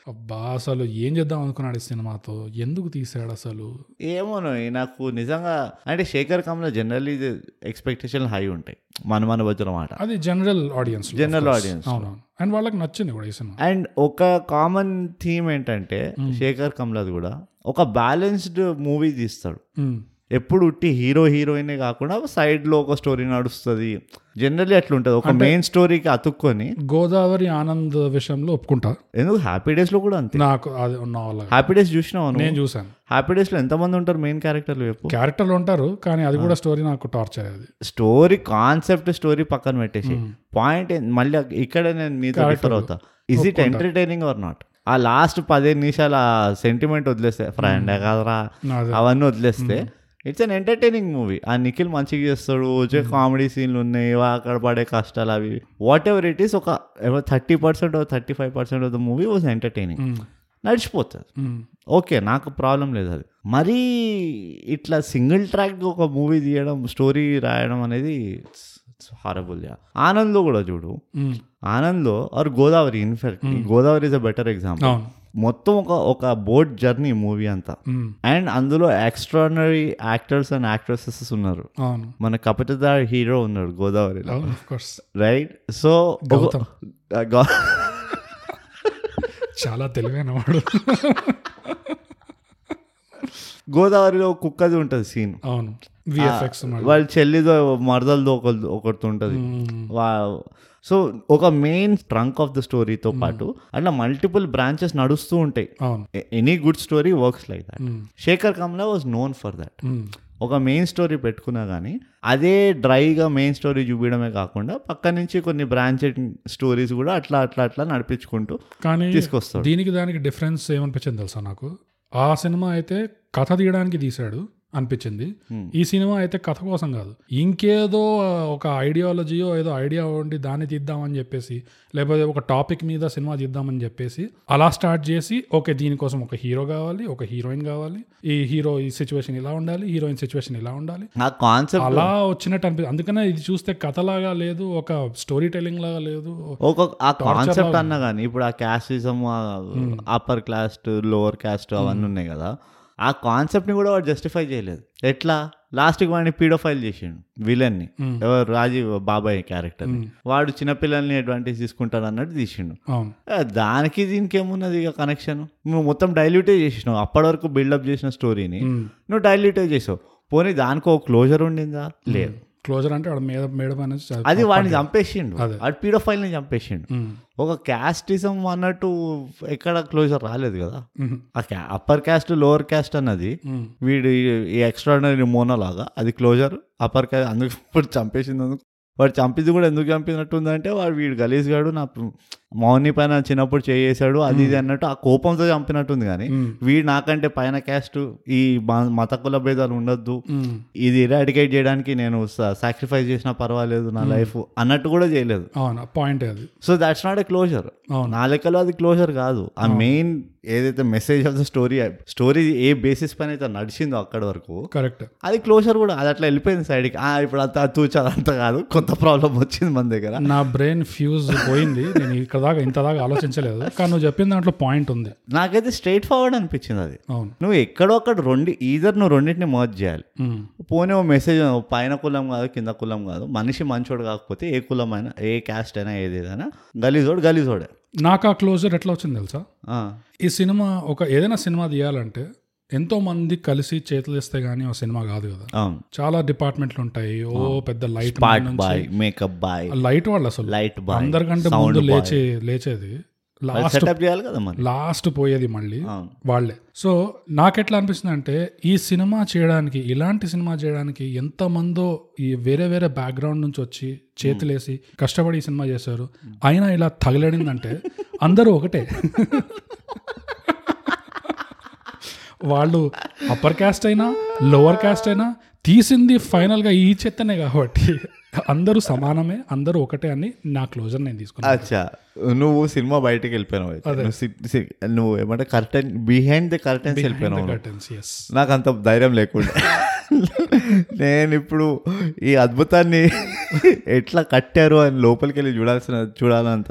అబ్బా అసలు ఏం చేద్దాం అనుకున్నాడు ఈ సినిమాతో? ఎందుకు తీసాడు అసలు? ఏమోనో నాకు నిజంగా అంటే శేఖర్ కమ్లో జనరల్లీ ఎక్స్పెక్టేషన్ హై ఉంటాయి. మన మన వచ్చిన మాట. అది జనరల్ ఆడియన్స్ audience. అవునవును. అండ్ వాళ్ళకి నచ్చింది కూడా ఈ సినిమా. అండ్ ఒక కామన్ థీమ్ ఏంటంటే శేఖర్ కమ్లది కూడా ఒక బ్యాలెన్స్డ్ మూవీ తీస్తాడు. మ్మ్. ఎప్పుడు ఉట్టి హీరో హీరోయినే కాకుండా సైడ్లో ఒక స్టోరీ నడుస్తుంది. జనరల్లీ అట్లా ఉంటుంది ఒక మెయిన్ స్టోరీకి అతుక్కొని గోదావరి ఆనంద్ విషయంలో ఒప్పుకుంటా. ఎందుకు? హ్యాపీ డేస్లో కూడా అంతే. నాకు అది ఉన్న హ్యాపీ డేస్ చూసినావు నేను చూసాను హ్యాపీ డేస్లో ఎంతమంది ఉంటారు మెయిన్ క్యారెక్టర్లు చెప్పు. క్యారెక్టర్లు ఉంటారు కానీ అది కూడా స్టోరీ నాకు టార్చర్ అది. స్టోరీ కాన్సెప్ట్ స్టోరీ పక్కన పెట్టేసి. పాయింట్ మళ్ళీ ఇక్కడ నేను మీతో డిఫర్ అవుతా. Is it entertaining or not ఆ లాస్ట్ పదిహేను నిమిషాలు ఆ సెంటిమెంట్ వదిలేస్తే ఫ్రెండ్ కాదరా. అవన్నీ వదిలేస్తే ఇట్స్ అన్ ఎంటర్టైనింగ్ మూవీ ఆ నిఖిల్ మంచిగా చేస్తాడు వచ్చే కామెడీ సీన్లు ఉన్నాయి అక్కడ పడే కష్టాలు అవి వాట్ ఎవర్ ఇట్ ఈస్ ఒక thirty percent thirty five percent of the movie was entertaining. నడిచిపోతుంది. Okay నాకు ప్రాబ్లం లేదు అది. మరీ ఇట్లా సింగిల్ ట్రాక్ ఒక మూవీ తీయడం స్టోరీ రాయడం అనేది హారబుల్ యా ఆనంద్లో కూడా చూడు. ఆనంద్లో or Godavari in fact. Godavari is a better example. మొత్తం ఒక ఒక బోట్ జర్నీ మూవీ అంతా. అండ్ అందులో ఎక్స్ట్రానరీ యాక్టర్స్ అండ్ యాక్ట్రెసెస్ ఉన్నారు. మన కపటదార్ హీరో ఉన్నాడు గోదావరిలో. రైట్? సో. చాలా తెలివైన వాడు. గోదావరిలో కుక్కది ఉంటుంది సీన్. అవును. వాళ్ళ చెల్లిదో మరదలదో ఒకరిది ఒకటి ఉంటుంది సో ఒక మెయిన్ ట్రంక్ ఆఫ్ ద స్టోరీతో పాటు అట్లా మల్టిపుల్ బ్రాంచెస్ నడుస్తూ ఉంటాయి. Any good story works like that. Shekhar Kammula was known for that. ఒక మెయిన్ స్టోరీ పెట్టుకున్నా కానీ అదే డ్రైగా మెయిన్ స్టోరీ చూపించడమే కాకుండా పక్క నుంచి కొన్ని బ్రాంచెడ్ స్టోరీస్ కూడా అట్లా అట్లా అట్లా నడిపించుకుంటూ కానీ తీసుకొస్తాడు. దీనికి దానికి డిఫరెన్స్ ఏమనిపించింది తెలుసా నాకు? ఆ సినిమా అయితే కథ తీయడానికి తీశాడు. అనిపించింది. ఈ సినిమా అయితే కథ కోసం కాదు. ఇంకేదో ఒక ఐడియాలజీయో ఏదో ఐడియా ఉండి దాన్ని తీద్దామని చెప్పేసి లేకపోతే ఒక టాపిక్ మీద సినిమా తీద్దామని చెప్పేసి అలా స్టార్ట్ చేసి ఓకే దీనికోసం ఒక హీరో కావాలి ఒక హీరోయిన్ కావాలి. ఈ హీరో ఈ సిచ్యువేషన్ ఇలా ఉండాలి హీరోయిన్ సిచ్యువేషన్ ఇలా ఉండాలి. కాన్సెప్ట్ అలా వచ్చినట్టు అనిపి అందుకనే ఇది చూస్తే కథలాగా లేదు ఒక స్టోరీ టెల్లింగ్ లాగా లేదు. ఆ కాన్సెప్ట్ అన్నా కానీ ఇప్పుడు ఆ casteism upper class lower caste అవన్నీ ఉన్నాయి కదా. ఆ కాన్సెప్ట్ని కూడా వాడు జస్టిఫై చేయలేదు. ఎట్లా? లాస్ట్కి వాడిని పీడోఫైల్ చేసిండు విలన్ని. ఎవరు? రాజీవ్ బాబాయ్ క్యారెక్టర్ వాడు చిన్నపిల్లల్ని అడ్వాంటేజ్ తీసుకుంటాడు అన్నట్టు తీసిండు. దానికి దీనికి ఏమున్నది ఇక కనెక్షన్ నువ్వు మొత్తం డైల్యూటే చేసినావు? అప్పటి వరకు బిల్డప్ చేసిన స్టోరీని. నువ్వు డైల్యూటే చేసావు? పోనీ దానికి ఒక క్లోజర్ ఉండిందా? లేదు. క్లోజర్ అంటే వాడు మీద మేడ అది వాడిని చంపేసిండు. వాడు ని చంపేసిండు. ఒక క్యాస్టిజం అన్నట్టు ఎక్కడ క్లోజర్ రాలేదు కదా అప్పర్ క్యాస్ట్ లోవర్ క్యాస్ట్ అన్నది. వీడు ఈ ఎక్స్ట్రాడనరీ మోనోలాగా అది క్లోజర్ అప్పర్ క్యాస్ట్ అందుకు ఇప్పుడు చంపేసింది అందుకు వాడు చంపింది కూడా ఎందుకు చంపినట్టు ఉందంటే వాడు వీడు గలీజ్ గాడు నా మౌని పైన చిన్నప్పుడు చేసాడు అది ఇది అన్నట్టు ఆ కోపంతో చంపినట్టుంది కానీ. వీడు నాకంటే పైన క్యాస్ట్ ఈ మత కుల భేదాలు ఉండొద్దు. ఇది ఇరాడికేట్ చేయడానికి నేను సాక్రిఫైస్ చేసినా పర్వాలేదు నా లైఫ్ అన్నట్టు కూడా చేయలేదు. పాయింట్ అది. So that's not a closure నా లెక్కలో అది క్లోజర్ కాదు. ఆ మెయిన్ ఏదైతే message of the story story A basis పైన అయితే నడిచిందో అక్కడ వరకు కరెక్ట్ అది క్లోజర్ కూడా అది అట్లా వెళ్ళిపోయింది సైడ్కి ఆ ఇప్పుడు అంత తూచా అంత కాదు కొత్త ప్రాబ్లం వచ్చింది మన దగ్గర. నా బ్రెయిన్ ఫ్యూజ్ పోయింది నేను ఇక్కడ దాకా ఇంత దాకా ఆలోచించలేదు. [LAUGHS] కానీ నువ్వు చెప్పిన దాంట్లో పాయింట్ ఉంది. నాకైతే స్ట్రైట్ ఫార్వర్డ్ అనిపించింది అది. అవును. నువ్వు ఎక్కడో అక్కడ రెండు ఈధర్ నువ్వు రెండింటిని మర్జ్ చేయాలి. పోనీ ఓ మెసేజ్ పైన కులం కాదు కింద కులం కాదు మనిషి మంచోడు కాకపోతే ఏ కులం అయినా ఏ క్యాస్ట్ అయినా ఏదేదైనా గలీజోడు గలీజోడే. నాకు ఆ క్లోజర్ ఎట్లా వచ్చింది తెలుసా? ఈ సినిమా ఒక ఏదైనా సినిమా తీయాలంటే ఎంతో మంది కలిసి చేతులు ఇస్తే గానీ ఒక సినిమా కాదు కదా. చాలా డిపార్ట్మెంట్లు ఉంటాయి. ఓ పెద్ద లైట్ మేకప్ బాయ్ లైట్ వాళ్ళు అసలు. లైట్ అందరికంటే ముందు లేచే లేచేది. లాస్ట్ లాస్ట్ పోయేది మళ్ళీ వాళ్ళే. సో నాకెట్లా అనిపిస్తుంది అంటే ఈ సినిమా చేయడానికి ఇలాంటి సినిమా చేయడానికి ఎంతమందో ఈ వేరే వేరే బ్యాక్గ్రౌండ్ నుంచి వచ్చి చేతులేసి కష్టపడి ఈ సినిమా చేశారు. అయినా ఇలా తగలడిందంటే అందరూ ఒకటే. వాళ్ళు అప్పర్ క్యాస్ట్ అయినా లోవర్ క్యాస్ట్ అయినా తీసింది ఫైనల్గా ఈ చెత్తనే కాబట్టి అందరూ సమానమే అందరూ ఒకటే అని నా క్లోజర్ నేను తీసుకున్నాను. అచ్చా. నువ్వు సినిమా బయటకు వెళ్ళిపోయినావు. నువ్వు ఏమంటే curtain behind the curtains yes నాకు అంత ధైర్యం లేకుండా. నేను ఇప్పుడు ఈ అద్భుతాన్ని ఎట్లా కట్టారు అని లోపలికి వెళ్ళి చూడాల్సిన చూడాలంత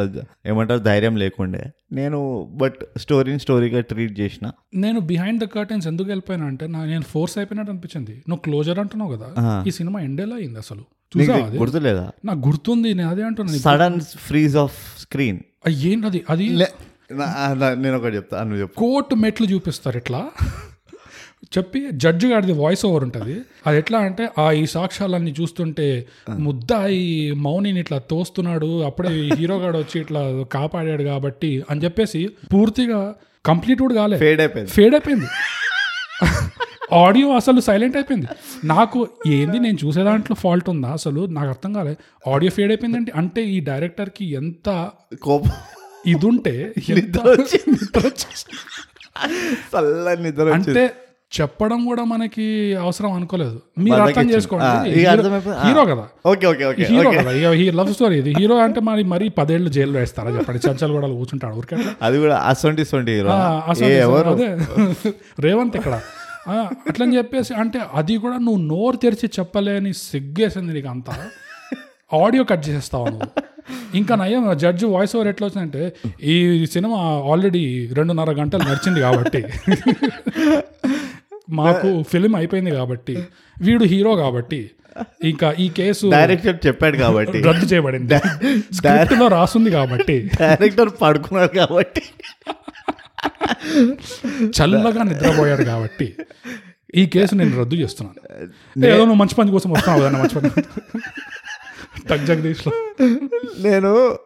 ఏమంటారు ధైర్యం లేకుండే. నేను బట్ స్టోరీని స్టోరీగా ట్రీట్ చేసిన. నేను బిహైండ్ ద కర్టెన్స్ ఎందుకు వెళ్ళిపోయినా అంటే నా నేను ఫోర్స్ అయిపోయినట్టు అనిపించింది. నువ్వు క్లోజర్ అంటున్నావు కదా ఈ సినిమా ఎండేలా అయింది అసలు? గుర్తులేదా? నాకు గుర్తుంది నేను అదే అంటున్నాను సడన్ ఫ్రీజ్ ఆఫ్ స్క్రీన్ ఏంటది అది? నేను ఒకటి చెప్తా నువ్వు చెప్పు. కోర్టు మెట్లు చూపిస్తారు ఇట్లా. చెప్పి జడ్జి గారిది వాయిస్ ఓవర్ ఉంటుంది. అది ఎట్లా అంటే ఆ ఈ సాక్ష్యాలన్నీ చూస్తుంటే ముద్ద ఈ మౌనిని ఇట్లా తోస్తున్నాడు అప్పుడే ఈ హీరో గాడు వచ్చి ఇట్లా కాపాడాడు కాబట్టి అని చెప్పేసి పూర్తిగా కంప్లీట్ కూడా కాలేదు ఫేడ్ అయిపోయింది. ఫేడ్ అయిపోయింది. ఆడియో అసలు సైలెంట్ అయిపోయింది. నాకు ఏంది నేను చూసే దాంట్లో ఫాల్ట్ ఉందా అసలు? నాకు అర్థం కాలేదు ఆడియో ఫేడ్ అయిపోయింది అంటే అంటే ఈ డైరెక్టర్కి ఎంత కోపం? ఇది ఉంటే ఎంత నిద్ర. అంటే చెప్పడం కూడా మనకి అవసరం అనుకోలేదు. మీరు అర్థం చేసుకోండి. హీరో- కదా. హీరో కదా. ఇక లవ్ స్టోరీ ఇది. హీరో అంటే మరి మరీ పదేళ్ళు జైల్లో వేస్తారా చెప్పండి. చంచల్ కూడా కూర్చుంటాడు ఊరికే. అది కూడా అసొంటి సొంటి అదే. రేవంత్ ఇక్కడ. అట్లని చెప్పేసి అంటే అది కూడా నువ్వు నోరు తెరిచి చెప్పలేని సిగ్గేసింది నీకు అంతా. ఆడియో కట్ చేసేస్తావు నువ్వు? ఇంకా నయం జడ్జి వాయిస్ ఓవర్ ఎట్లా వచ్చిందంటే ఈ సినిమా ఆల్రెడీ రెండున్నర గంటలు నడిచింది కాబట్టి. మాకు ఫిలిం అయిపోయింది కాబట్టి వీడు హీరో కాబట్టి ఇంకా ఈ కేసు డైరెక్టర్ చెప్పాడు కాబట్టి. రద్దు చేయబడింది. స్క్రిప్ట్లో రాసుంది కాబట్టి. డైరెక్టర్ పడుకున్నాడు కాబట్టి. చల్లగా నిద్రపోయాడు కాబట్టి ఈ కేసు నేను రద్దు చేస్తున్నాను. ఏదో నువ్వు మంచి పని కోసం వస్తున్నావు కదా మంచి పని. టక్ నేను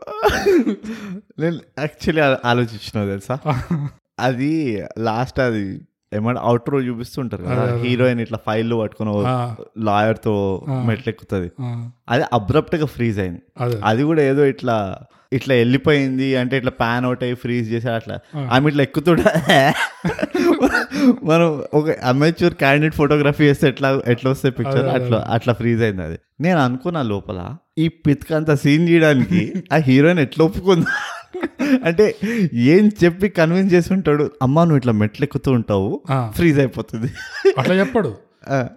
నేను యాక్చువల్లీ ఆలోచించిన తెలుసా? అది లాస్ట్ అది ఏమంటే అవుట్ రో చూపిస్తుంటారు కదా హీరోయిన్ ఇట్లా ఫైల్ పట్టుకుని లాయర్తో మెట్లెక్కుతుంది. అది అబ్రప్ట్గా ఫ్రీజ్ అయింది. అదే. కూడా ఏదో ఇట్లా ఇట్లా వెళ్ళిపోయింది అంటే ఇట్లా ప్యాన్ అవుట్ అయ్యి ఫ్రీజ్ చేసి అట్లా ఆమె ఇట్లా ఎక్కుతుంటా మనం ఒక అమెచ్యూర్ క్యాండిడేట్ ఫోటోగ్రఫీ చేస్తే ఎట్లా ఎట్లా వస్తే పిక్చర్ అట్లా అట్లా ఫ్రీజ్ అయింది అది. నేను అనుకున్నా లోపల ఈ పిత్క అంత సీన్ చేయడానికి ఆ హీరోయిన్ ఎట్లా ఒప్పుకుందా? అంటే ఏం చెప్పి కన్విన్స్ చేసి ఉంటాడు అమ్మా నువ్వు ఇట్లా మెట్లు ఎక్కుతూ ఉంటావు ఫ్రీజ్ అయిపోతుంది. అట్లా చెప్పాడు.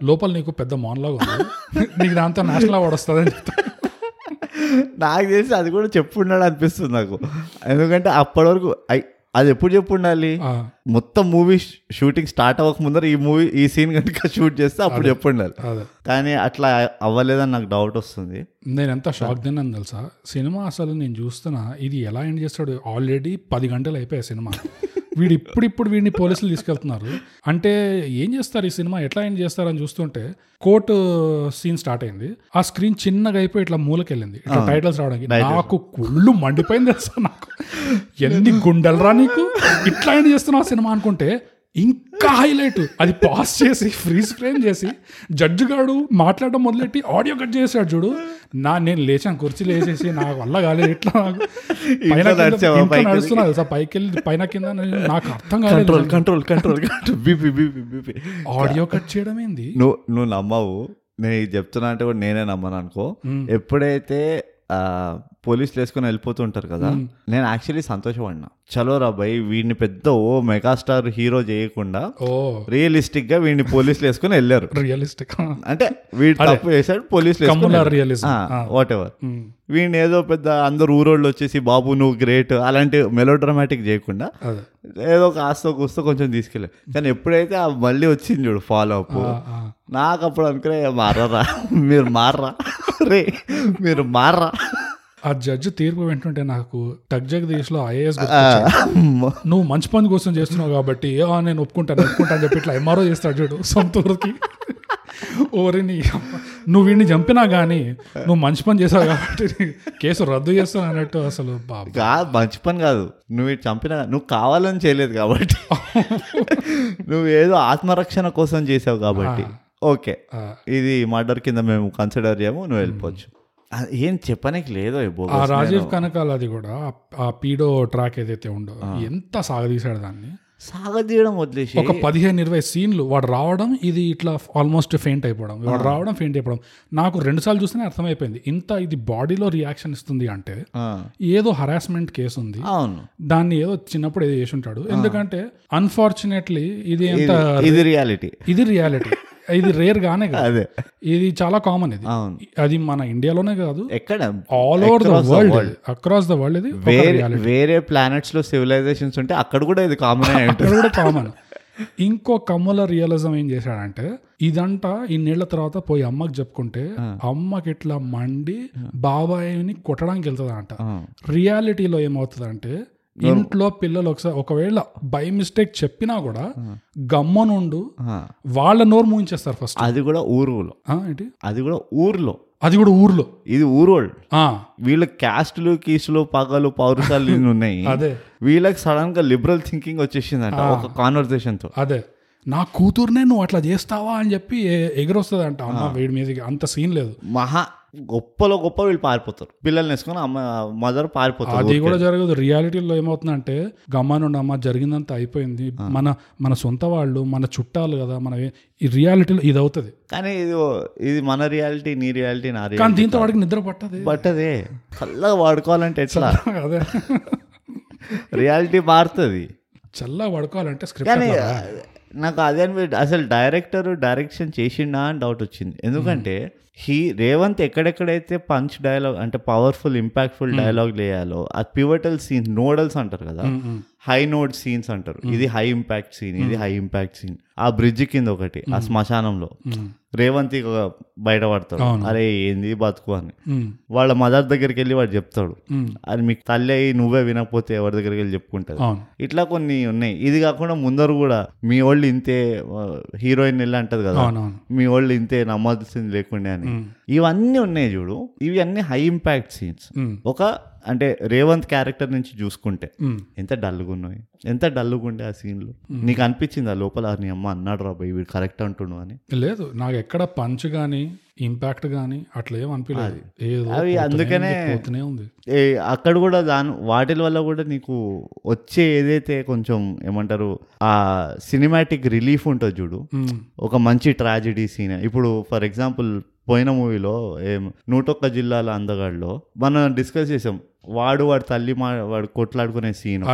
లోపల నీకు పెద్ద మోన్లాగా ఉంది. నీకు దాంతో నేషనల్ అవార్డు వస్తుంది అని చెప్తాడు నాకు తెలిసి అది కూడా చెప్పున్నాడు అనిపిస్తుంది నాకు. ఎందుకంటే అప్పటి వరకు ఐ- అది ఎప్పుడు చెప్పు ఉండాలి? మొత్తం మూవీ షూటింగ్ స్టార్ట్ అవ్వక ముందర ఈ మూవీ ఈ సీన్ కనుక షూట్ చేస్తే అప్పుడు చెప్పు ఉండాలి. కానీ అట్లా అవ్వలేదని నాకు డౌట్ వస్తుంది. నేను ఎంత షాక్ తిన్నాను తెలుసా? సినిమా అసలు నేను చూస్తున్నా ఇది ఎలా ఎండ్ చేస్తాడు? ఆల్రెడీ పది గంటలు అయిపోయాయి సినిమా. [LAUGHS] వీడు ఇప్పుడిప్పుడు వీడిని పోలీసులు తీసుకెళ్తున్నారు. అంటే ఏం చేస్తారు ఈ సినిమా? ఎట్లా ఎండ్ చేస్తారని చూస్తుంటే కోర్టు సీన్ స్టార్ట్ అయింది. ఆ స్క్రీన్ చిన్నగా అయిపోయి ఇట్లా మూలకెళ్ళింది. ఇట్లా టైటిల్స్ రావడానికి. నాకు కుళ్ళు మండిపోయింది తెలుసా నాకు. ఎన్ని గుండెలరా నీకు? ఇట్లా ఎండ్ చేస్తున్నావు సినిమా అనుకుంటే ఇంకా హైలైట్. అది పాస్ చేసి ఫ్రీజ్ ఫ్రేమ్ చేసి జడ్జి గాడు మాట్లాడడం మొదలెట్టి ఆడియో కట్ చేశాడు చూడు. నా నేను లేచాను కుర్చీ లేచేసి నాకు వల్ల కాలేదు నాకు పైన? నడుస్తున్నా తెలుసా? పైకి వెళ్ళి పైన కింద నాకు అర్థం కాలేదు control control control audio cut [LAUGHS] చేయడం ఏంది? నువ్వు నువ్వు నమ్మవు. నేను చెప్తున్నా అంటే కూడా నేనే నమ్మను అనుకో. ఎప్పుడైతే పోలీసులు వేసుకొని వెళ్ళిపోతుంటారు కదా. నేను యాక్చువల్లీ సంతోషపడినా. చలో రా భయ్ వీడిని పెద్ద ఓ మెగాస్టార్ హీరో చేయకుండా రియలిస్టిక్గా వీడిని పోలీసులు వేసుకొని వెళ్ళారు. రియలిస్టిక్. [LAUGHS] అంటే వీడు తప్పు చేశాడు పోలీసులు వాట్ ఎవర్ వీడిని ఏదో పెద్ద అందరు ఊరోళ్ళు వచ్చేసి బాబు నువ్వు గ్రేట్ అలాంటి మెలో డ్రామాటిక్ చేయకుండా ఏదో కాస్త కూస్తో కొంచెం తీసుకెళ్ళి కానీ ఎప్పుడైతే ఆ మళ్ళీ వచ్చింది చూడు ఫాలో అప్. నాకు అప్పుడు అనుకునే మారరా మీరు మారరా రే మీరు మారరా. ఆ జడ్జి తీర్పు వింటుంటే నాకు టక్ జగదీష్లో ఐఏఎస్ నువ్వు మంచి పని కోసం చేస్తున్నావు కాబట్టి "ఆ, నేను ఒప్పుకుంటాను ఒప్పుకుంటాను చెప్పి ఇట్లా ఎంఆర్ఓ చేస్తాడు చూడు సొంత ఊరికి ఓరి నీ అమ్మ. నువ్వు వీడిని చంపినా కానీ నువ్వు మంచి పని చేసావు కాబట్టి కేసు రద్దు చేస్తాను అన్నట్టు అసలు కాదు మంచి పని కాదు. నువ్వు చంపిన నువ్వు కావాలని చేయలేదు కాబట్టి. నువ్వు ఏదో ఆత్మరక్షణ కోసం చేసావు కాబట్టి. ఓకే. ఇది మర్డర్ కింద మేము కన్సిడర్ చేయము నువ్వు వెళ్ళిపోవచ్చు. ఏం చెప్పనీకి లేదో ఆ రాజీవ్. కనకాల అది కూడా ఆ- పీడో ట్రాక్ ఏదైతే ఉందో ఎంత సాగదీశాడు దాన్ని? సాగదీయడం వదిలేసి ఒక పదిహేను ఇరవై సీన్లు వాడు రావడం ఇది ఇట్లా ఆల్మోస్ట్ ఫెయింట్ అయిపోవడం. వాడు రావడం ఫెయింట్ అయిపోవడం. నాకు రెండు సార్లు చూస్తేనే అర్థమైపోయింది. ఇంత ఇది బాడీలో రియాక్షన్ ఇస్తుంది అంటే ఏదో హరాస్మెంట్ కేసు ఉంది. దాన్ని ఏదో చిన్నప్పుడు ఏదో చేసి ఉంటాడు. ఎందుకంటే అన్ఫార్చునేట్లీ ఇది ఎంత ఇది రియాలిటీ ఇది రియాలిటీ ఇది రేర్ గానే కాదు. అదే. ఇది చాలా కామన్ ఇది. అది మన ఇండియాలోనే కాదు. ఎక్కడ? All over the world. Across the world ఇది. వేరే ప్లానెట్స్లో సివిలైజేషన్స్ ఉంటే అక్కడ కూడా ఇది కామన్ కూడా కామన్ ఇంకో కమ్ముల రియలిజం ఏం చేశాడంటే ఇదంట ఇన్నేళ్ళ తర్వాత పోయి అమ్మకి చెప్పుకుంటే అమ్మకి ఇట్లా మండి బాబాయిని కొట్టడానికి వెళ్తుందంట. ఆ, రియాలిటీలో ఏమవుతుందంటే ఇంట్లో పిల్లలు ఒకసారి ఒకవేళ బై మిస్టేక్ చెప్పినా కూడా గమ్మనుండు. వాళ్ళ నోరు మూయించేస్తారు ఫస్ట్ అది కూడా ఊరులో. ఏంటి? అది కూడా ఊర్లో. అది కూడా ఊర్లో. ఇది ఊరోళ్ళు. వీళ్ళ క్యాస్టులు కీస్టులు పగలు పౌరుషాలు ఉన్నాయి. అదే. వీళ్ళకి సడన్గా లిబరల్ థింకింగ్ వచ్చేసిందంట ఒక కాన్వర్సేషన్తో. అదే. నా కూతుర్నే నువ్వు అట్లా చేస్తావా అని చెప్పి ఎగురొస్తుంది అంట అమ్మ వీడి మీదకి. అంత సీన్ లేదు. మహా గొప్పలో గొప్ప వీళ్ళు పారిపోతారు. పిల్లల్ని వేసుకొని అమ్మ మదర్ పారిపోతారు అది కూడా జరగదు. రియాలిటీలో ఏమవుతుందంటే గమ్మానుండి అమ్మ జరిగిందంతా అయిపోయింది. మన మన సొంత వాళ్ళు మన చుట్టాలు కదా మన ఈ రియాలిటీలో ఇది అవుతుంది. కానీ ఇది ఇది మన రియాలిటీ నీ రియాలిటీ నా కానీ రియాలిటీ దీంతో వాడికి నిద్ర పట్టదు. బట్ అదే చల్లగా వాడుకోవాలంటే ఎట్లా? అదే. రియాలిటీ మారుతుంది. చల్లగా పడుకోవాలంటే స్క్రిప్ట్ కానీ నాకు అదే అనిపి- అసలు డైరెక్టర్ డైరెక్షన్ చేసిండా అని డౌట్ వచ్చింది. ఎందుకంటే హీ రేవంత్ ఎక్కడెక్కడైతే పంచ్ డైలాగ్ అంటే పవర్ఫుల్ ఇంపాక్ట్ఫుల్ డైలాగ్ లేయాలో ఆ పివటల్ సీన్స్ నోడల్స్ అంటారు కదా హై నోడ్ సీన్స్ అంటారు. ఇది హై ఇంపాక్ట్ సీన్ ఇది హై ఇంపాక్ట్ సీన్. ఆ బ్రిడ్జ్ కింద ఒకటి ఆ శ్మశానంలో. రేవంత్ బయటపడతాడు అరే ఏంది బతుకు అని. వాళ్ళ మదర్ దగ్గరికి వెళ్ళి వాడు చెప్తాడు. అది మీకు తల్లి అయ్యి నువ్వే వినకపోతే ఎవరి దగ్గరికి వెళ్ళి చెప్పుకుంటారు? ఇట్లా కొన్ని ఉన్నాయి. ఇది కాకుండా ముందరు కూడా మీ వాళ్ళు ఇంతే హీరోయిన్ వెళ్ళి అంటది కదా. మీ వాళ్ళు ఇంతే నమ్మాల్సింది లేకుండా అని. ఇవన్నీ ఉన్నాయి చూడు. ఇవి అన్ని హై ఇంపాక్ట్ సీన్స్ ఒక అంటే రేవంత్ క్యారెక్టర్ నుంచి చూసుకుంటే. ఎంత డల్గా ఉన్నాయి. ఎంత డల్గా ఉండే ఆ సీన్లో నీకు అనిపించింది ఆ లోపల "ఆ, నీ అమ్మ అన్నాడు రా వీడు కరెక్ట్ అంటుండు అని? లేదు నాకు ఎక్కడ పంచ్ గానీ ఇంపాక్ట్ గానీ అట్లా ఏం అనిపించలేదు. అవి అందుకనే- ఉంది, అక్కడ కూడా దాని వాటి వల్ల కూడా నీకు వచ్చే ఏదైతే కొంచెం ఏమంటారు ఆ సినిమాటిక్ రిలీఫ్ ఉంటుంది చూడు. ఒక మంచి ట్రాజెడీ సీన్ ఇప్పుడు ఫర్ ఎగ్జాంపుల్ పోయిన మూవీలో ఏం నూటొక్క జిల్లాల అందగాడిలో మనం డిస్కస్ చేసాం. వాడు వాడి తల్లి మా వాడు కొట్లాడుకునే సీన్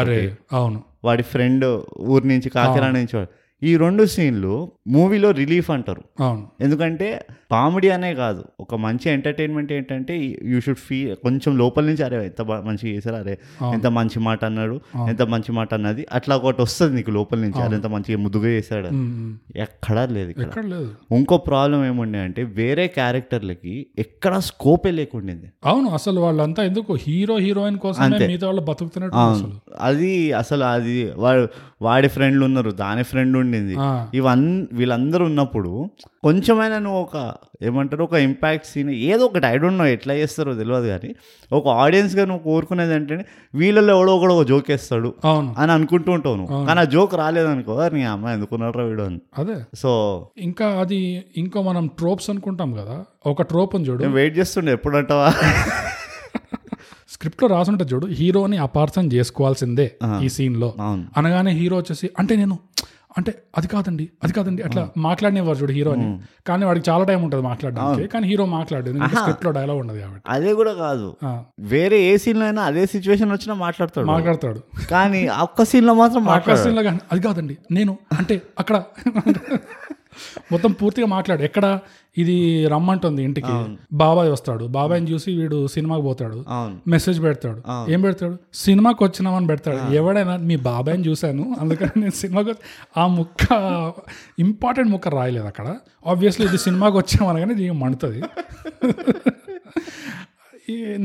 అవును. వాడి ఫ్రెండ్ ఊరి నుంచి కాకినాడ నుంచి వాడు. ఈ రెండు సీన్లు మూవీలో రిలీఫ్ అంటారు. అవును. ఎందుకంటే కామెడీ అనే కాదు. ఒక మంచి ఎంటర్టైన్మెంట్ ఏంటంటే యూ షుడ్ ఫీ కొంచెం లోపల నుంచి అరే ఎంత మంచిగా చేశారు అరే ఎంత మంచి మాట అన్నాడు ఎంత మంచి మాట అన్నది అట్లా ఒకటి వస్తుంది నీకు లోపల నుంచి. అరే ఎంత మంచిగా ముద్దుగా చేశాడు. ఎక్కడా లేదు ఇక్కడ. ఇంకో ప్రాబ్లం ఏముండే అంటే వేరే క్యారెక్టర్లకి ఎక్కడ స్కోపే లేకుండింది. అవును అసలు వాళ్ళంతా ఎందుకు హీరో హీరోయిన్ మిగతా వాళ్ళు బతుకుతున్నట్టు అది అసలు అది వాడు వాడి ఫ్రెండ్లు ఉన్నారు దాని ఫ్రెండ్ ఉండింది. ఇవన్నీ వీళ్ళందరూ ఉన్నప్పుడు కొంచెమైనా నువ్వు ఒక ఏమంటారు ఒక ఇంపాక్ట్ సీన్ ఏదో ఒకటి ఐ డోంట్ నో ఎట్లా చేస్తారో తెలియదు కానీ ఒక ఆడియన్స్గా నువ్వు కోరుకునేది అంటే వీళ్ళలో ఎవడో ఒకడు ఒక జోక్ వేస్తాడు అని అనుకుంటూ ఉంటావు నువ్వు. కానీ ఆ జోక్ రాలేదనుకో "అరే, నీ అమ్మాయి ఎందుకున్నారా వీడు? అని. అదే. సో ఇంకా అది ఇంకో మనం ట్రోప్స్ అనుకుంటాం కదా ఒక ట్రోప్ అని చూడు. వెయిట్ చేస్తుండే ఎప్పుడంటావా స్క్రిప్ట్లో రాసుంటే చూడు హీరోని అపార్థం చేసుకోవాల్సిందే ఈ సీన్లో అనగానే హీరో వచ్చేసి అంటే నేను అంటే అది కాదండి అది కాదండి అట్లా మాట్లాడినవారు చూడు హీరోని. కానీ వాడికి చాలా టైం ఉంటుంది మాట్లాడడానికి. కానీ హీరో మాట్లాడేది స్క్రిప్ట్లో డైలాగ్ ఉండదు కాబట్టి. అదే కూడా కాదు. వేరే ఏ సీన్లో అయినా అదే సిచ్యువేషన్ వచ్చినా మాట్లాడతాడు. మాట్లాడతాడు. కానీ ఒక్క సీన్లో మాత్రం మాట్లాడు ఆకాశంలో కానీ అది కాదండి నేను అంటే అక్కడ మొత్తం పూర్తిగా మాట్లాడు. ఎక్కడ ఇది రమ్మంటుంది ఇంటికి. బాబాయ్ వస్తాడు. బాబాయ్ని చూసి వీడు సినిమాకి పోతాడు. మెసేజ్ పెడతాడు. ఏం పెడతాడు? సినిమాకి వచ్చినామని పెడతాడు. ఎవడైనా మీ బాబాయ్ని చూశాను. అందుకని నేను సినిమాకి ఆ ముక్క ఇంపార్టెంట్ ముక్క రాయలేదు అక్కడ. ఆబ్వియస్లీ ఇది సినిమాకి వచ్చామనగానే ఇది మండుతుంది.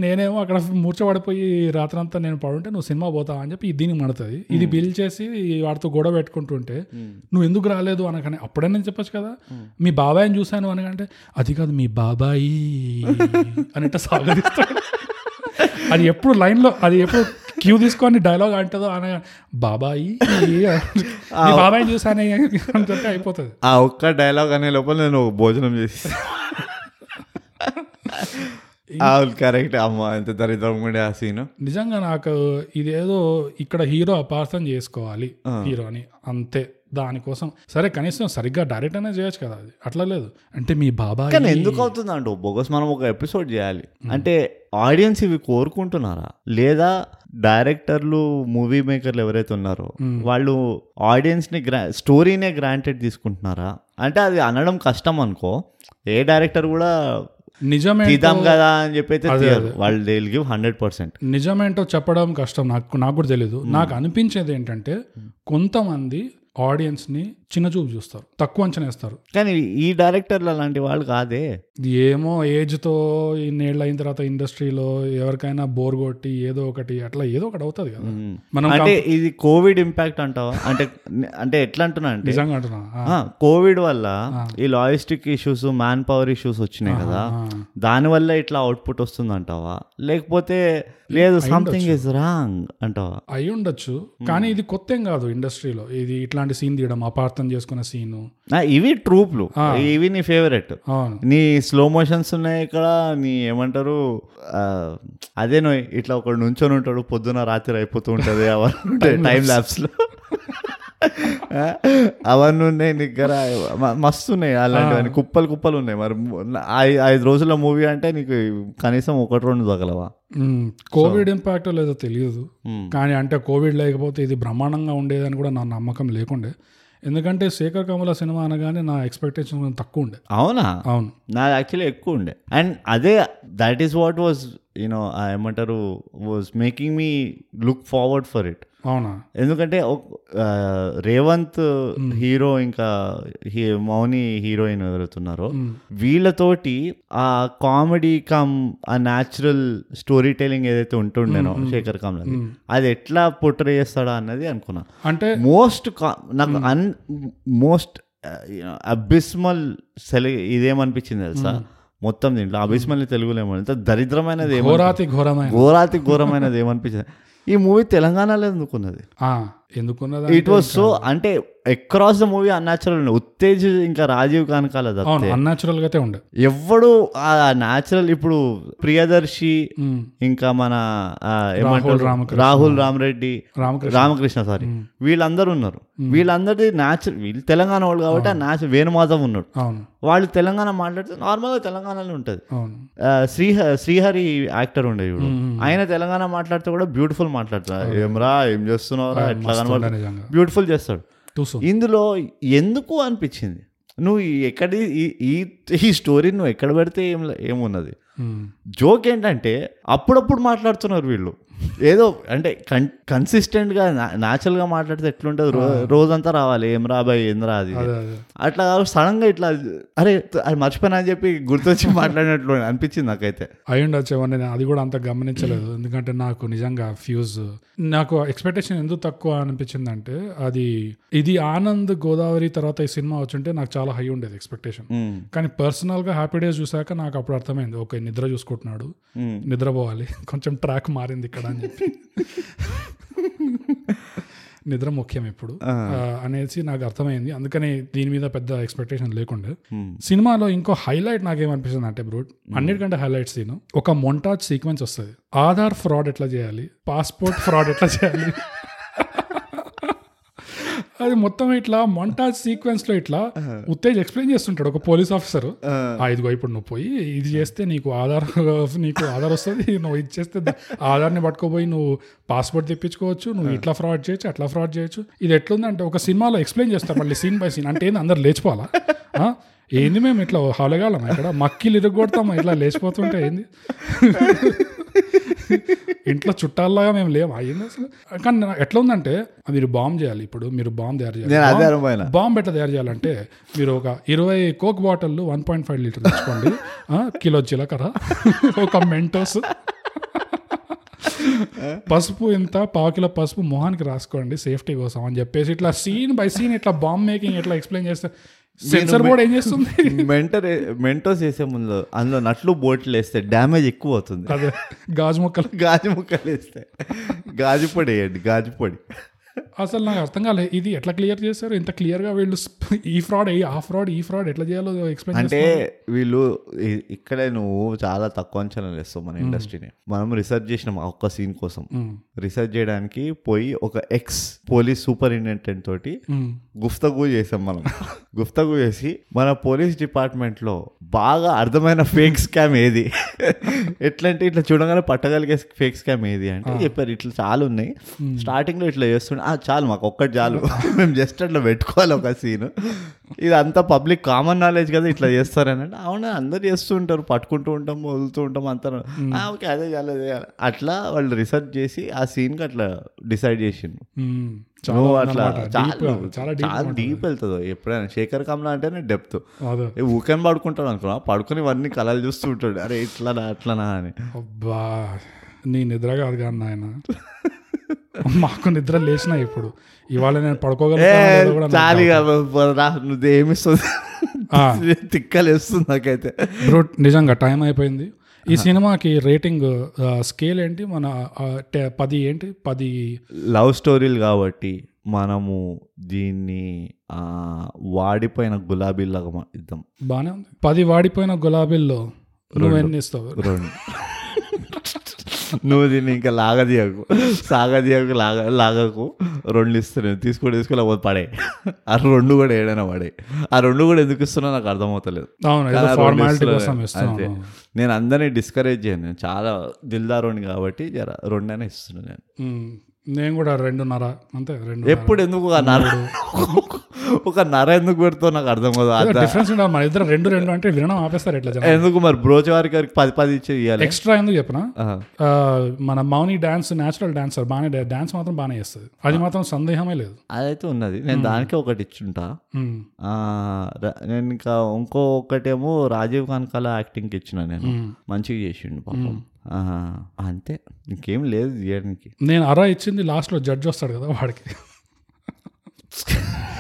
నేనేమో అక్కడ మూర్చబడిపోయి రాత్రంతా నేను పడుంటే నువ్వు సినిమా పోతావా అని చెప్పి దీనికి మడుతుంది. ఇది బిల్ చేసి వాడితో గొడవ పెట్టుకుంటుంటే నువ్వు ఎందుకు రాలేదు అనగానే అప్పుడే నేను చెప్పొచ్చు కదా. మీ బాబాయ్ని చూశాను అనగంటే అది కాదు మీ బాబాయి [LAUGHS] అని సాగదిస్తాడు. అది ఎప్పుడు లైన్లో అది ఎప్పుడు క్యూ తీసుకొని డైలాగ్ అంటుందో అనగా బాబాయి బాబాయ్ చూసానే అని చెప్పి అయిపోతుంది. ఆ ఒక్క డైలాగ్ అనే లోపల నేను భోజనం చేసి [LAUGHS] కరెక్ట్. అమ్మ ఎంత దరిద్రం ఉండే ఆ సీన్ నిజంగా నాకు ఇదేదో ఇక్కడ హీరో అపార్థం చేసుకోవాలి హీరోని. అంతే. దానికోసం సరే కనీసం సరిగ్గా డైరెక్ట్ అనే చేయొచ్చు కదా అది. అట్లా లేదు. అంటే మీ బాబాయ్ కానీ ఎందుకు అవుతుంది అంటూ బోగస్ మనం ఒక ఎపిసోడ్ చేయాలి. అంటే ఆడియన్స్ ఇవి కోరుకుంటున్నారా? లేదా డైరెక్టర్లు మూవీ మేకర్లు ఎవరైతే ఉన్నారో వాళ్ళు ఆడియన్స్ని గ్రా స్టోరీనే గ్రాంటెడ్ తీసుకుంటున్నారా? అంటే అది అనడం కష్టం అనుకో. ఏ డైరెక్టర్ కూడా నిజమే తీద్దాం కదా అని చెప్పి అయితే. వాళ్ళు దే గివ్ హండ్రెడ్ పర్సెంట్ నిజమేంటో చెప్పడం కష్టం. నాకు నాకు కూడా తెలియదు నాకు అనిపించేది ఏంటంటే కొంతమంది ఆడియన్స్ని చిన్న చూపు చూస్తారు. తక్కువ అంచనా వేస్తారు. కానీ ఈ డైరెక్టర్లు అలాంటి వాళ్ళు కాదే? ఏమో ఏజ్తో ఇన్నేళ్ళు అయిన తర్వాత ఇండస్ట్రీలో ఎవరికైనా బోర్ కొట్టి ఏదో ఒకటి అట్లా ఏదో ఒకటి అవుతుంది కదా. మనం అంటే ఇది కోవిడ్ ఇంపాక్ట్ అంటావా? అంటే అంటే ఎట్లా అంటున్నా అంటే నిజంగా అంటున్నా. కోవిడ్ వల్ల ఈ logistic issues man power issues వచ్చినాయి కదా. దాని వల్ల ఇట్లా అవుట్పుట్ వస్తుంది అంటావా? లేకపోతే లేదు సంథింగ్ ఇస్ రాంగ్ అంటావా? అయి ఉండొచ్చు. కానీ ఇది కొత్త కాదు ఇండస్ట్రీలో. ఇది ఇట్లాంటి సీన్ తీయడం అపార్థం చేసుకున్న సీను. ఇవి ట్రూప్లు. ఇవి నీ ఫేవరెట్. నీ స్లో మోషన్స్ ఉన్నాయి ఇక్కడ నీ ఏమంటారు అదే నో ఇట్లా ఒకడు నుంచొని ఉంటాడు పొద్దున రాత్రి అయిపోతూ ఉంటుంది టైం ల్యాబ్స్లో. ఆ, అవన్నీ ఉన్నాయి నీ దగ్గర మస్తు ఉన్నాయి అలాంటివన్నీ కుప్పలు కుప్పలు ఉన్నాయి. మరి ఐదు రోజుల మూవీ అంటే నీకు కనీసం ఒకటి రెండు తగలవా. కోవిడ్ ఇంపాక్ట్ లేదో తెలియదు. కానీ అంటే కోవిడ్ లేకపోతే ఇది బ్రహ్మాండంగా ఉండేదని కూడా నా నమ్మకం లేకుండే. ఎందుకంటే శేఖర్ కమల సినిమా అనగానే నా ఎక్స్పెక్టేషన్ తక్కువ ఉండే. అవునా? అవును. నాది యాక్చువల్లీ ఎక్కువ ఉండే. అండ్ అదే that is what was you know ఏమంటారు was making me look forward for it అవునా? ఎందుకంటే రేవంత్ హీరో ఇంకా మౌని హీరోయిన్ ఎవరైతున్నారో వీళ్ళతోటి ఆ కామెడీ కమ్ ఆ న్యాచురల్ స్టోరీ టెలింగ్ ఏదైతే ఉంటుండేనో శేఖర్ కమల్ అది ఎట్లా పొట్రే చేస్తాడా అన్నది అనుకున్నా. అంటే మోస్ట్ నాకు అన్ మోస్ట్ అబిస్మల్ సెలి ఇదేమనిపించింది తెలుసా? మొత్తం దీంట్లో. అబిస్మల్ తెలుగులో ఏమో ఎంత దరిద్రమైనది ఘోరాతి ఘోరమైన ఘోరాతి ఘోరమైనది ఏమనిపించింది? ఈ మూవీ తెలంగాణలో ఎందుకున్నది ఎందుకున్నదా ఇట్ వాజ్ సో అంటే across the movie unnatural Uttej ఇంకా రాజీవ్ కానకాల అన్యాచురల్గా ఉండే. ఎవ్వడు ఆ న్యాచురల్ ఇప్పుడు ప్రియదర్శి. ఇంకా మన ఏమంటారు. రాహుల్ రామరెడ్డి రామకృష్ణ. సారీ వీళ్ళందరూ ఉన్నారు. వీళ్ళందరిది న్యాచురల్ వీళ్ళు తెలంగాణ వాళ్ళు కాబట్టి ఆ న్యాచురల్ వేణుమాధవ్ ఉన్నాడు. వాళ్ళు తెలంగాణ మాట్లాడితే నార్మల్గా తెలంగాణలో ఉంటుంది. శ్రీహ శ్రీహరి యాక్టర్ ఉండే ఆయన తెలంగాణ మాట్లాడితే కూడా బ్యూటిఫుల్ మాట్లాడతాడు ఏమ్రా ఏం చేస్తున్నావురా? ఎట్లా బ్యూటిఫుల్ చేస్తాడు ఇందులో ఎందుకు అనిపించింది? నువ్వు ఎక్కడి ఈ- ఈ స్టోరీ నువ్వు ఎక్కడ పెడితే ఏం ఏమున్నది? జోక్ ఏంటంటే అప్పుడప్పుడు మాట్లాడుతున్నారు వీళ్ళు. ఏదో అంటే కన్ కన్సిస్టెంట్గా న్యాచురల్గా మాట్లాడితే ఎట్లుంటుంది? రో రోజంతా రావాలి. ఏం రాబాయ్ ఏం రా అది? అట్లా సడన్గా ఇట్లా అరే అది మర్చిపోయినా అని చెప్పి గుర్తొచ్చి మాట్లాడినట్లు అనిపించింది నాకైతే. అయి ఉండొచ్చేమని నేను అది కూడా అంత గమనించలేదు. ఎందుకంటే నాకు నిజంగా ఫ్యూజ్ నాకు ఎక్స్పెక్టేషన్ ఎందుకు తక్కువ అనిపించింది అంటే అది ఇది ఆనంద్ గోదావరి తర్వాత ఈ సినిమా వచ్చుంటే నాకు చాలా హై ఉండేది ఎక్స్పెక్టేషన్ ఉమ్, కానీ పర్సనల్గా హ్యాపీ డేస్ చూసాక నాకు అప్పుడు అర్థమైంది ఓకే నిద్ర చూసుకుంటున్నాడు. ఉమ్. నిద్రపోవాలి. [LAUGHS] కొంచెం ట్రాక్ మారింది ఇక్కడ అని. చెప్పి నిద్ర ముఖ్యం ఇప్పుడు. అనేసి నాకు అర్థమైంది. అందుకని దీని మీద పెద్ద ఎక్స్పెక్టేషన్ లేకుండే. సినిమాలో ఇంకో హైలైట్ నాకేమనిపిస్తుంది అంటే బ్రో అన్నిటికంటే హైలైట్ సీన్ ఒక మొంటాజ్ సీక్వెన్స్ వస్తుంది. ఆధార్ ఫ్రాడ్ ఎట్లా చేయాలి? పాస్పోర్ట్ ఫ్రాడ్ ఎట్లా చేయాలి? అది మొత్తం ఇట్లా మొంటాజ్ సీక్వెన్స్లో ఇట్లా ఉత్తేజ్ ఎక్స్ప్లెయిన్ చేస్తుంటాడు ఒక పోలీస్ ఆఫీసర్ ఆ. ఇదిగో ఇప్పుడు నువ్వు పోయి ఇది చేస్తే నీకు ఆధార్ నీకు ఆధార్ వస్తుంది నువ్వు ఇది చేస్తే ఆధార్ని పట్టుకోపోయి నువ్వు పాస్పోర్ట్ తెప్పించుకోవచ్చు నువ్వు ఇట్లా ఫ్రాడ్ చేయొచ్చు అట్లా ఫ్రాడ్ చేయొచ్చు. ఇది ఎట్లుందంటే ఒక సినిమాలో ఎక్స్ప్లెయిన్ చేస్తారు మళ్ళీ సీన్ బై సీన్ అంటే ఏంది? అందరు లేచిపోవాలా? ఏంది మేము ఇట్లా హాలగాలం ఇక్కడ? మక్కిలు ఇరగొడతామా ఇట్లా లేచిపోతుంటే ఏంది? ఇంట్లో చుట్టాల్లాగా మేము లేము? అయ్యింది అసలు? కానీ ఎట్లా ఉందంటే మీరు బాంబ్ చేయాలి ఇప్పుడు మీరు బాంబ్ తయారు చేయాలి. బాంబ్ ఎట్లా తయారు చేయాలంటే మీరు ఒక ఇరవై coke bottle one point five litre తెచ్చుకోండి. కిలో జీలకర్ర ఒక మెంటోస్. పసుపు ఇంత పావు కిలో పసుపు మొహానికి రాసుకోండి సేఫ్టీ కోసం అని చెప్పేసి ఇట్లా సీన్ బై సీన్ ఇట్లా బాంబ్ మేకింగ్ ఎట్లా ఎక్స్ప్లెయిన్ చేస్తే సెన్సర్ బోర్డ్ ఏం చేస్తుంది? [LAUGHS] మెంటర్ మెంటోస్ వేసే ముందు అందులో నట్లు బోట్లు వేస్తే డ్యామేజ్ ఎక్కువ అవుతుంది గాజు ముక్కలు. గాజు ముక్కలు వేస్తే. గాజు పొడి వేయండి గాజు పొడి. అసలు నాకు అర్థం కాలేదు ఇది ఎట్లా క్లియర్ చేశారు? ఇంత క్లియర్గా వీళ్ళు ఈ ఫ్రాడ్ ఆ ఫ్రాడ్ ఈ ఫ్రాడ్ ఎట్లా చేయాలో ఎక్స్ప్లెయిన్ అంటే వీళ్ళు ఇక్కడే నువ్వు చాలా తక్కువ అంచనా వేస్తావు మన ఇండస్ట్రీని. మనం రీసెర్చ్ చేసినాం ఒక్క సీన్ కోసం. రీసెర్చ్ చేయడానికి పోయి ఒక ఎక్స్ పోలీస్ సూపరింటెండెంట్ తోటి గుఫ్తగు చేసాం మనం. [LAUGHS] గుఫ్తగు చేసి మన పోలీస్ డిపార్ట్మెంట్లో బాగా అర్థమైన ఫేక్ స్కామ్ ఏది? [LAUGHS] ఎట్లంటే ఇట్లా చూడగానే పట్టగలిగే ఫేక్ స్కామ్ ఏది అంటే చెప్పారు. ఇట్లా చాలా ఉన్నాయి. స్టార్టింగ్లో ఇట్లా చేస్తుండే. "ఆ, చాలు మాకు ఒక్కటి చాలు. [LAUGHS] మేము జస్ట్ అట్లా పెట్టుకోవాలి ఒక సీన్ ఇది అంతా పబ్లిక్ కామన్ నాలెడ్జ్ కదా ఇట్లా చేస్తారని. అంటే అవునా అందరు చేస్తూ ఉంటారు పట్టుకుంటూ ఉంటాం వదులుతూ ఉంటాం అంతా. "ఆ, ఓకే అదే చాలు అదే చాలు." అట్లా వాళ్ళు రీసెర్చ్ చేసి ఆ సీన్కి అట్లా డిసైడ్ చేసిండు నువ్వు అట్లా. చాలా డీప్ వెళ్తుంది. ఎప్పుడైనా శేఖర్ కమల అంటేనే డెప్త్ ఊకని పడుకుంటాడు అనుకున్నా పడుకుని ఇవన్నీ కళలు చూస్తూ ఉంటాడు. అరే ఇట్లానా అట్లనా అని. అబ్బా నీ నిద్ర కాదు కానీ నాయన. [LAUGHS] మాకు నిద్ర లేచిన ఇప్పుడు. ఇవాళ నేను ఏమిస్తుంది ఆ. తిక్కలేస్తుంది నాకైతే. బ్రో నిజంగా టైం అయిపోయింది. ఈ సినిమాకి రేటింగ్ స్కేల్ ఏంటి? మన పది ఏంటి? పది లవ్ స్టోరీలు కాబట్టి మనము దీన్ని ఆ, వాడిపోయిన గులాబీలాగా ఇద్దాం. బాగానే ఉంది. పది వాడిపోయిన గులాబీల్లో నువ్వు ఎన్ని ఇస్తావు? రెండు. నువ్వు దీన్ని ఇంకా లాగదీయకు. సాగదీయకు లాగ లాగకు. రెండు ఇస్తున్నాను తీసుకొని తీసుకెళ్ళి పడే. ఆ రెండు కూడా ఏడైనా పడే. ఆ రెండు కూడా ఎందుకు ఇస్తున్నా నాకు అర్థమవుతలేదు. అంతే. నేను అందరినీ డిస్కరేజ్ చేయను. నేను చాలా దిల్దారోని కాబట్టి జర రెండైనా ఇస్తున్నాను నేను. నేను కూడా రెండున్నర అంతే రెండు ఎప్పుడు ఎందుకు ఒక నర? ఒక నర ఎందుకు పెడతావు నాకు అర్థం కాదు. డిఫరెన్స్ మన ఇద్దరు రెండు రెండు అంటే వినడం ఆపేస్తారు ఎట్లా ఎందుకు మరి బ్రోచ్ వారికి గారికి పది పది ఇచ్చి ఎక్స్ట్రా ఎందుకు చెప్పనా? మన మౌని డాన్స్ న్యాచురల్ డాన్సర్ బాగానే డాన్స్ మాత్రం బాగానే చేస్తుంది. అది మాత్రం సందేహమే లేదు. అదైతే ఉన్నది. నేను దానికే ఒకటి ఇచ్చుంటా. నేను ఇంకా ఇంకో ఒకటేమో రాజీవ్ కనకాల యాక్టింగ్కి ఇచ్చిన నేను. మంచిగా చేసిండు పాపం. అంతే. ఇంకేం లేదు చేయడానికి నేను అరా ఇచ్చింది లాస్ట్లో జడ్జ్ వస్తాడు కదా వాడికి.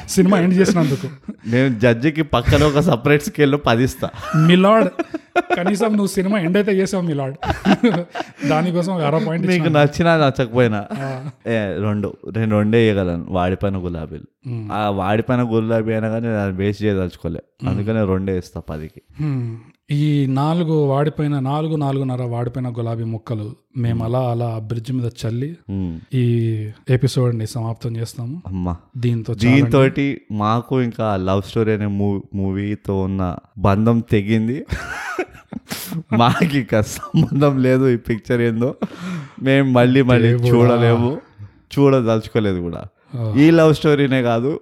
సినిమా ఎండ్ చేసినందుకు. నేను జడ్జికి పక్కన ఒక సపరేట్ స్కేల్లో పదిస్తా. మిలాడ్ కనీసం నువ్వు సినిమా ఎండ్ అయితే చేసావు మిలాడ్ దానికోసం ఒక అర పాయింట్ నీకు నచ్చినా నచ్చకపోయినా. ఏ రెండు నేను రెండే వేయగలను వాడిపోయిన గులాబీలు. ఆ వాడిపోయిన గులాబీ అయినా కానీ నేను వేస్ట్ చేయదలుచుకోలే. అందుకనే రెండే ఇస్తా పదికి. ఈ నాలుగు వాడిపోయిన నాలుగు నాలుగున్నర వాడిపోయిన గులాబీ ముక్కలు మేము అలా అలా బ్రిడ్జ్ మీద చల్లి. ఈ ఎపిసోడ్ని సమాప్తం చేస్తాము. అమ్మా. దీంతో దీంతో మాకు ఇంకా లవ్ స్టోరీ అనే మూవీతో ఉన్న బంధం తెగింది. [LAUGHS] మాకు ఇంకా సంబంధం లేదు ఈ పిక్చర్ ఏందో. మేము మళ్ళీ మళ్ళీ చూడలేము. చూడదలుచుకోలేదు కూడా. ఈ లవ్ స్టోరీనే కాదు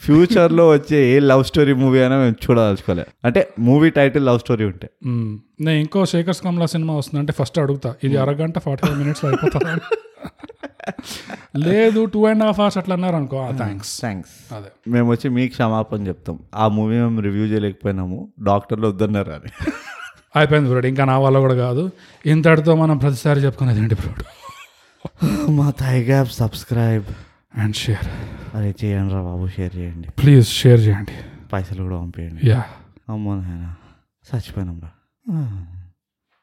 ఫ్యూచర్లో వచ్చే ఏ లవ్ స్టోరీ మూవీ అయినా మేము చూడదలుచుకోలేదు అంటే మూవీ టైటిల్ లవ్ స్టోరీ ఉంటే. నేను ఇంకో శేఖర్ కమలా సినిమా వస్తుందంటే ఫస్ట్ అడుగుతా. ఇది అరగంట ఫార్టీ ఫైవ్ మినిట్స్ అయిపోతుందా లేదు టూ అండ్ హాఫ్ అవర్స్ అట్లా అన్నారు అనుకో. థ్యాంక్స్ థ్యాంక్స్ అదే. మేము వచ్చి మీకు క్షమాపణ చెప్తాం. ఆ మూవీ మేము రివ్యూ చేయలేకపోయినాము. డాక్టర్లు వద్దన్నారు అని. అయిపోయింది బ్రోడ్ ఇంకా నా వల్ల కూడా కాదు. ఇంతటితో మనం ప్రతిసారి చెప్పుకునేది ఏంటి బ్రోడ్ మా థై గ్యాప్ సబ్స్క్రైబ్ అండ్ షేర్ అరే చేయండి రా బాబు షేర్ చేయండి. ప్లీజ్ షేర్ చేయండి. పైసలు కూడా పంపించండి యా అమ్మో నాయన చచ్చిపోయినాం రా.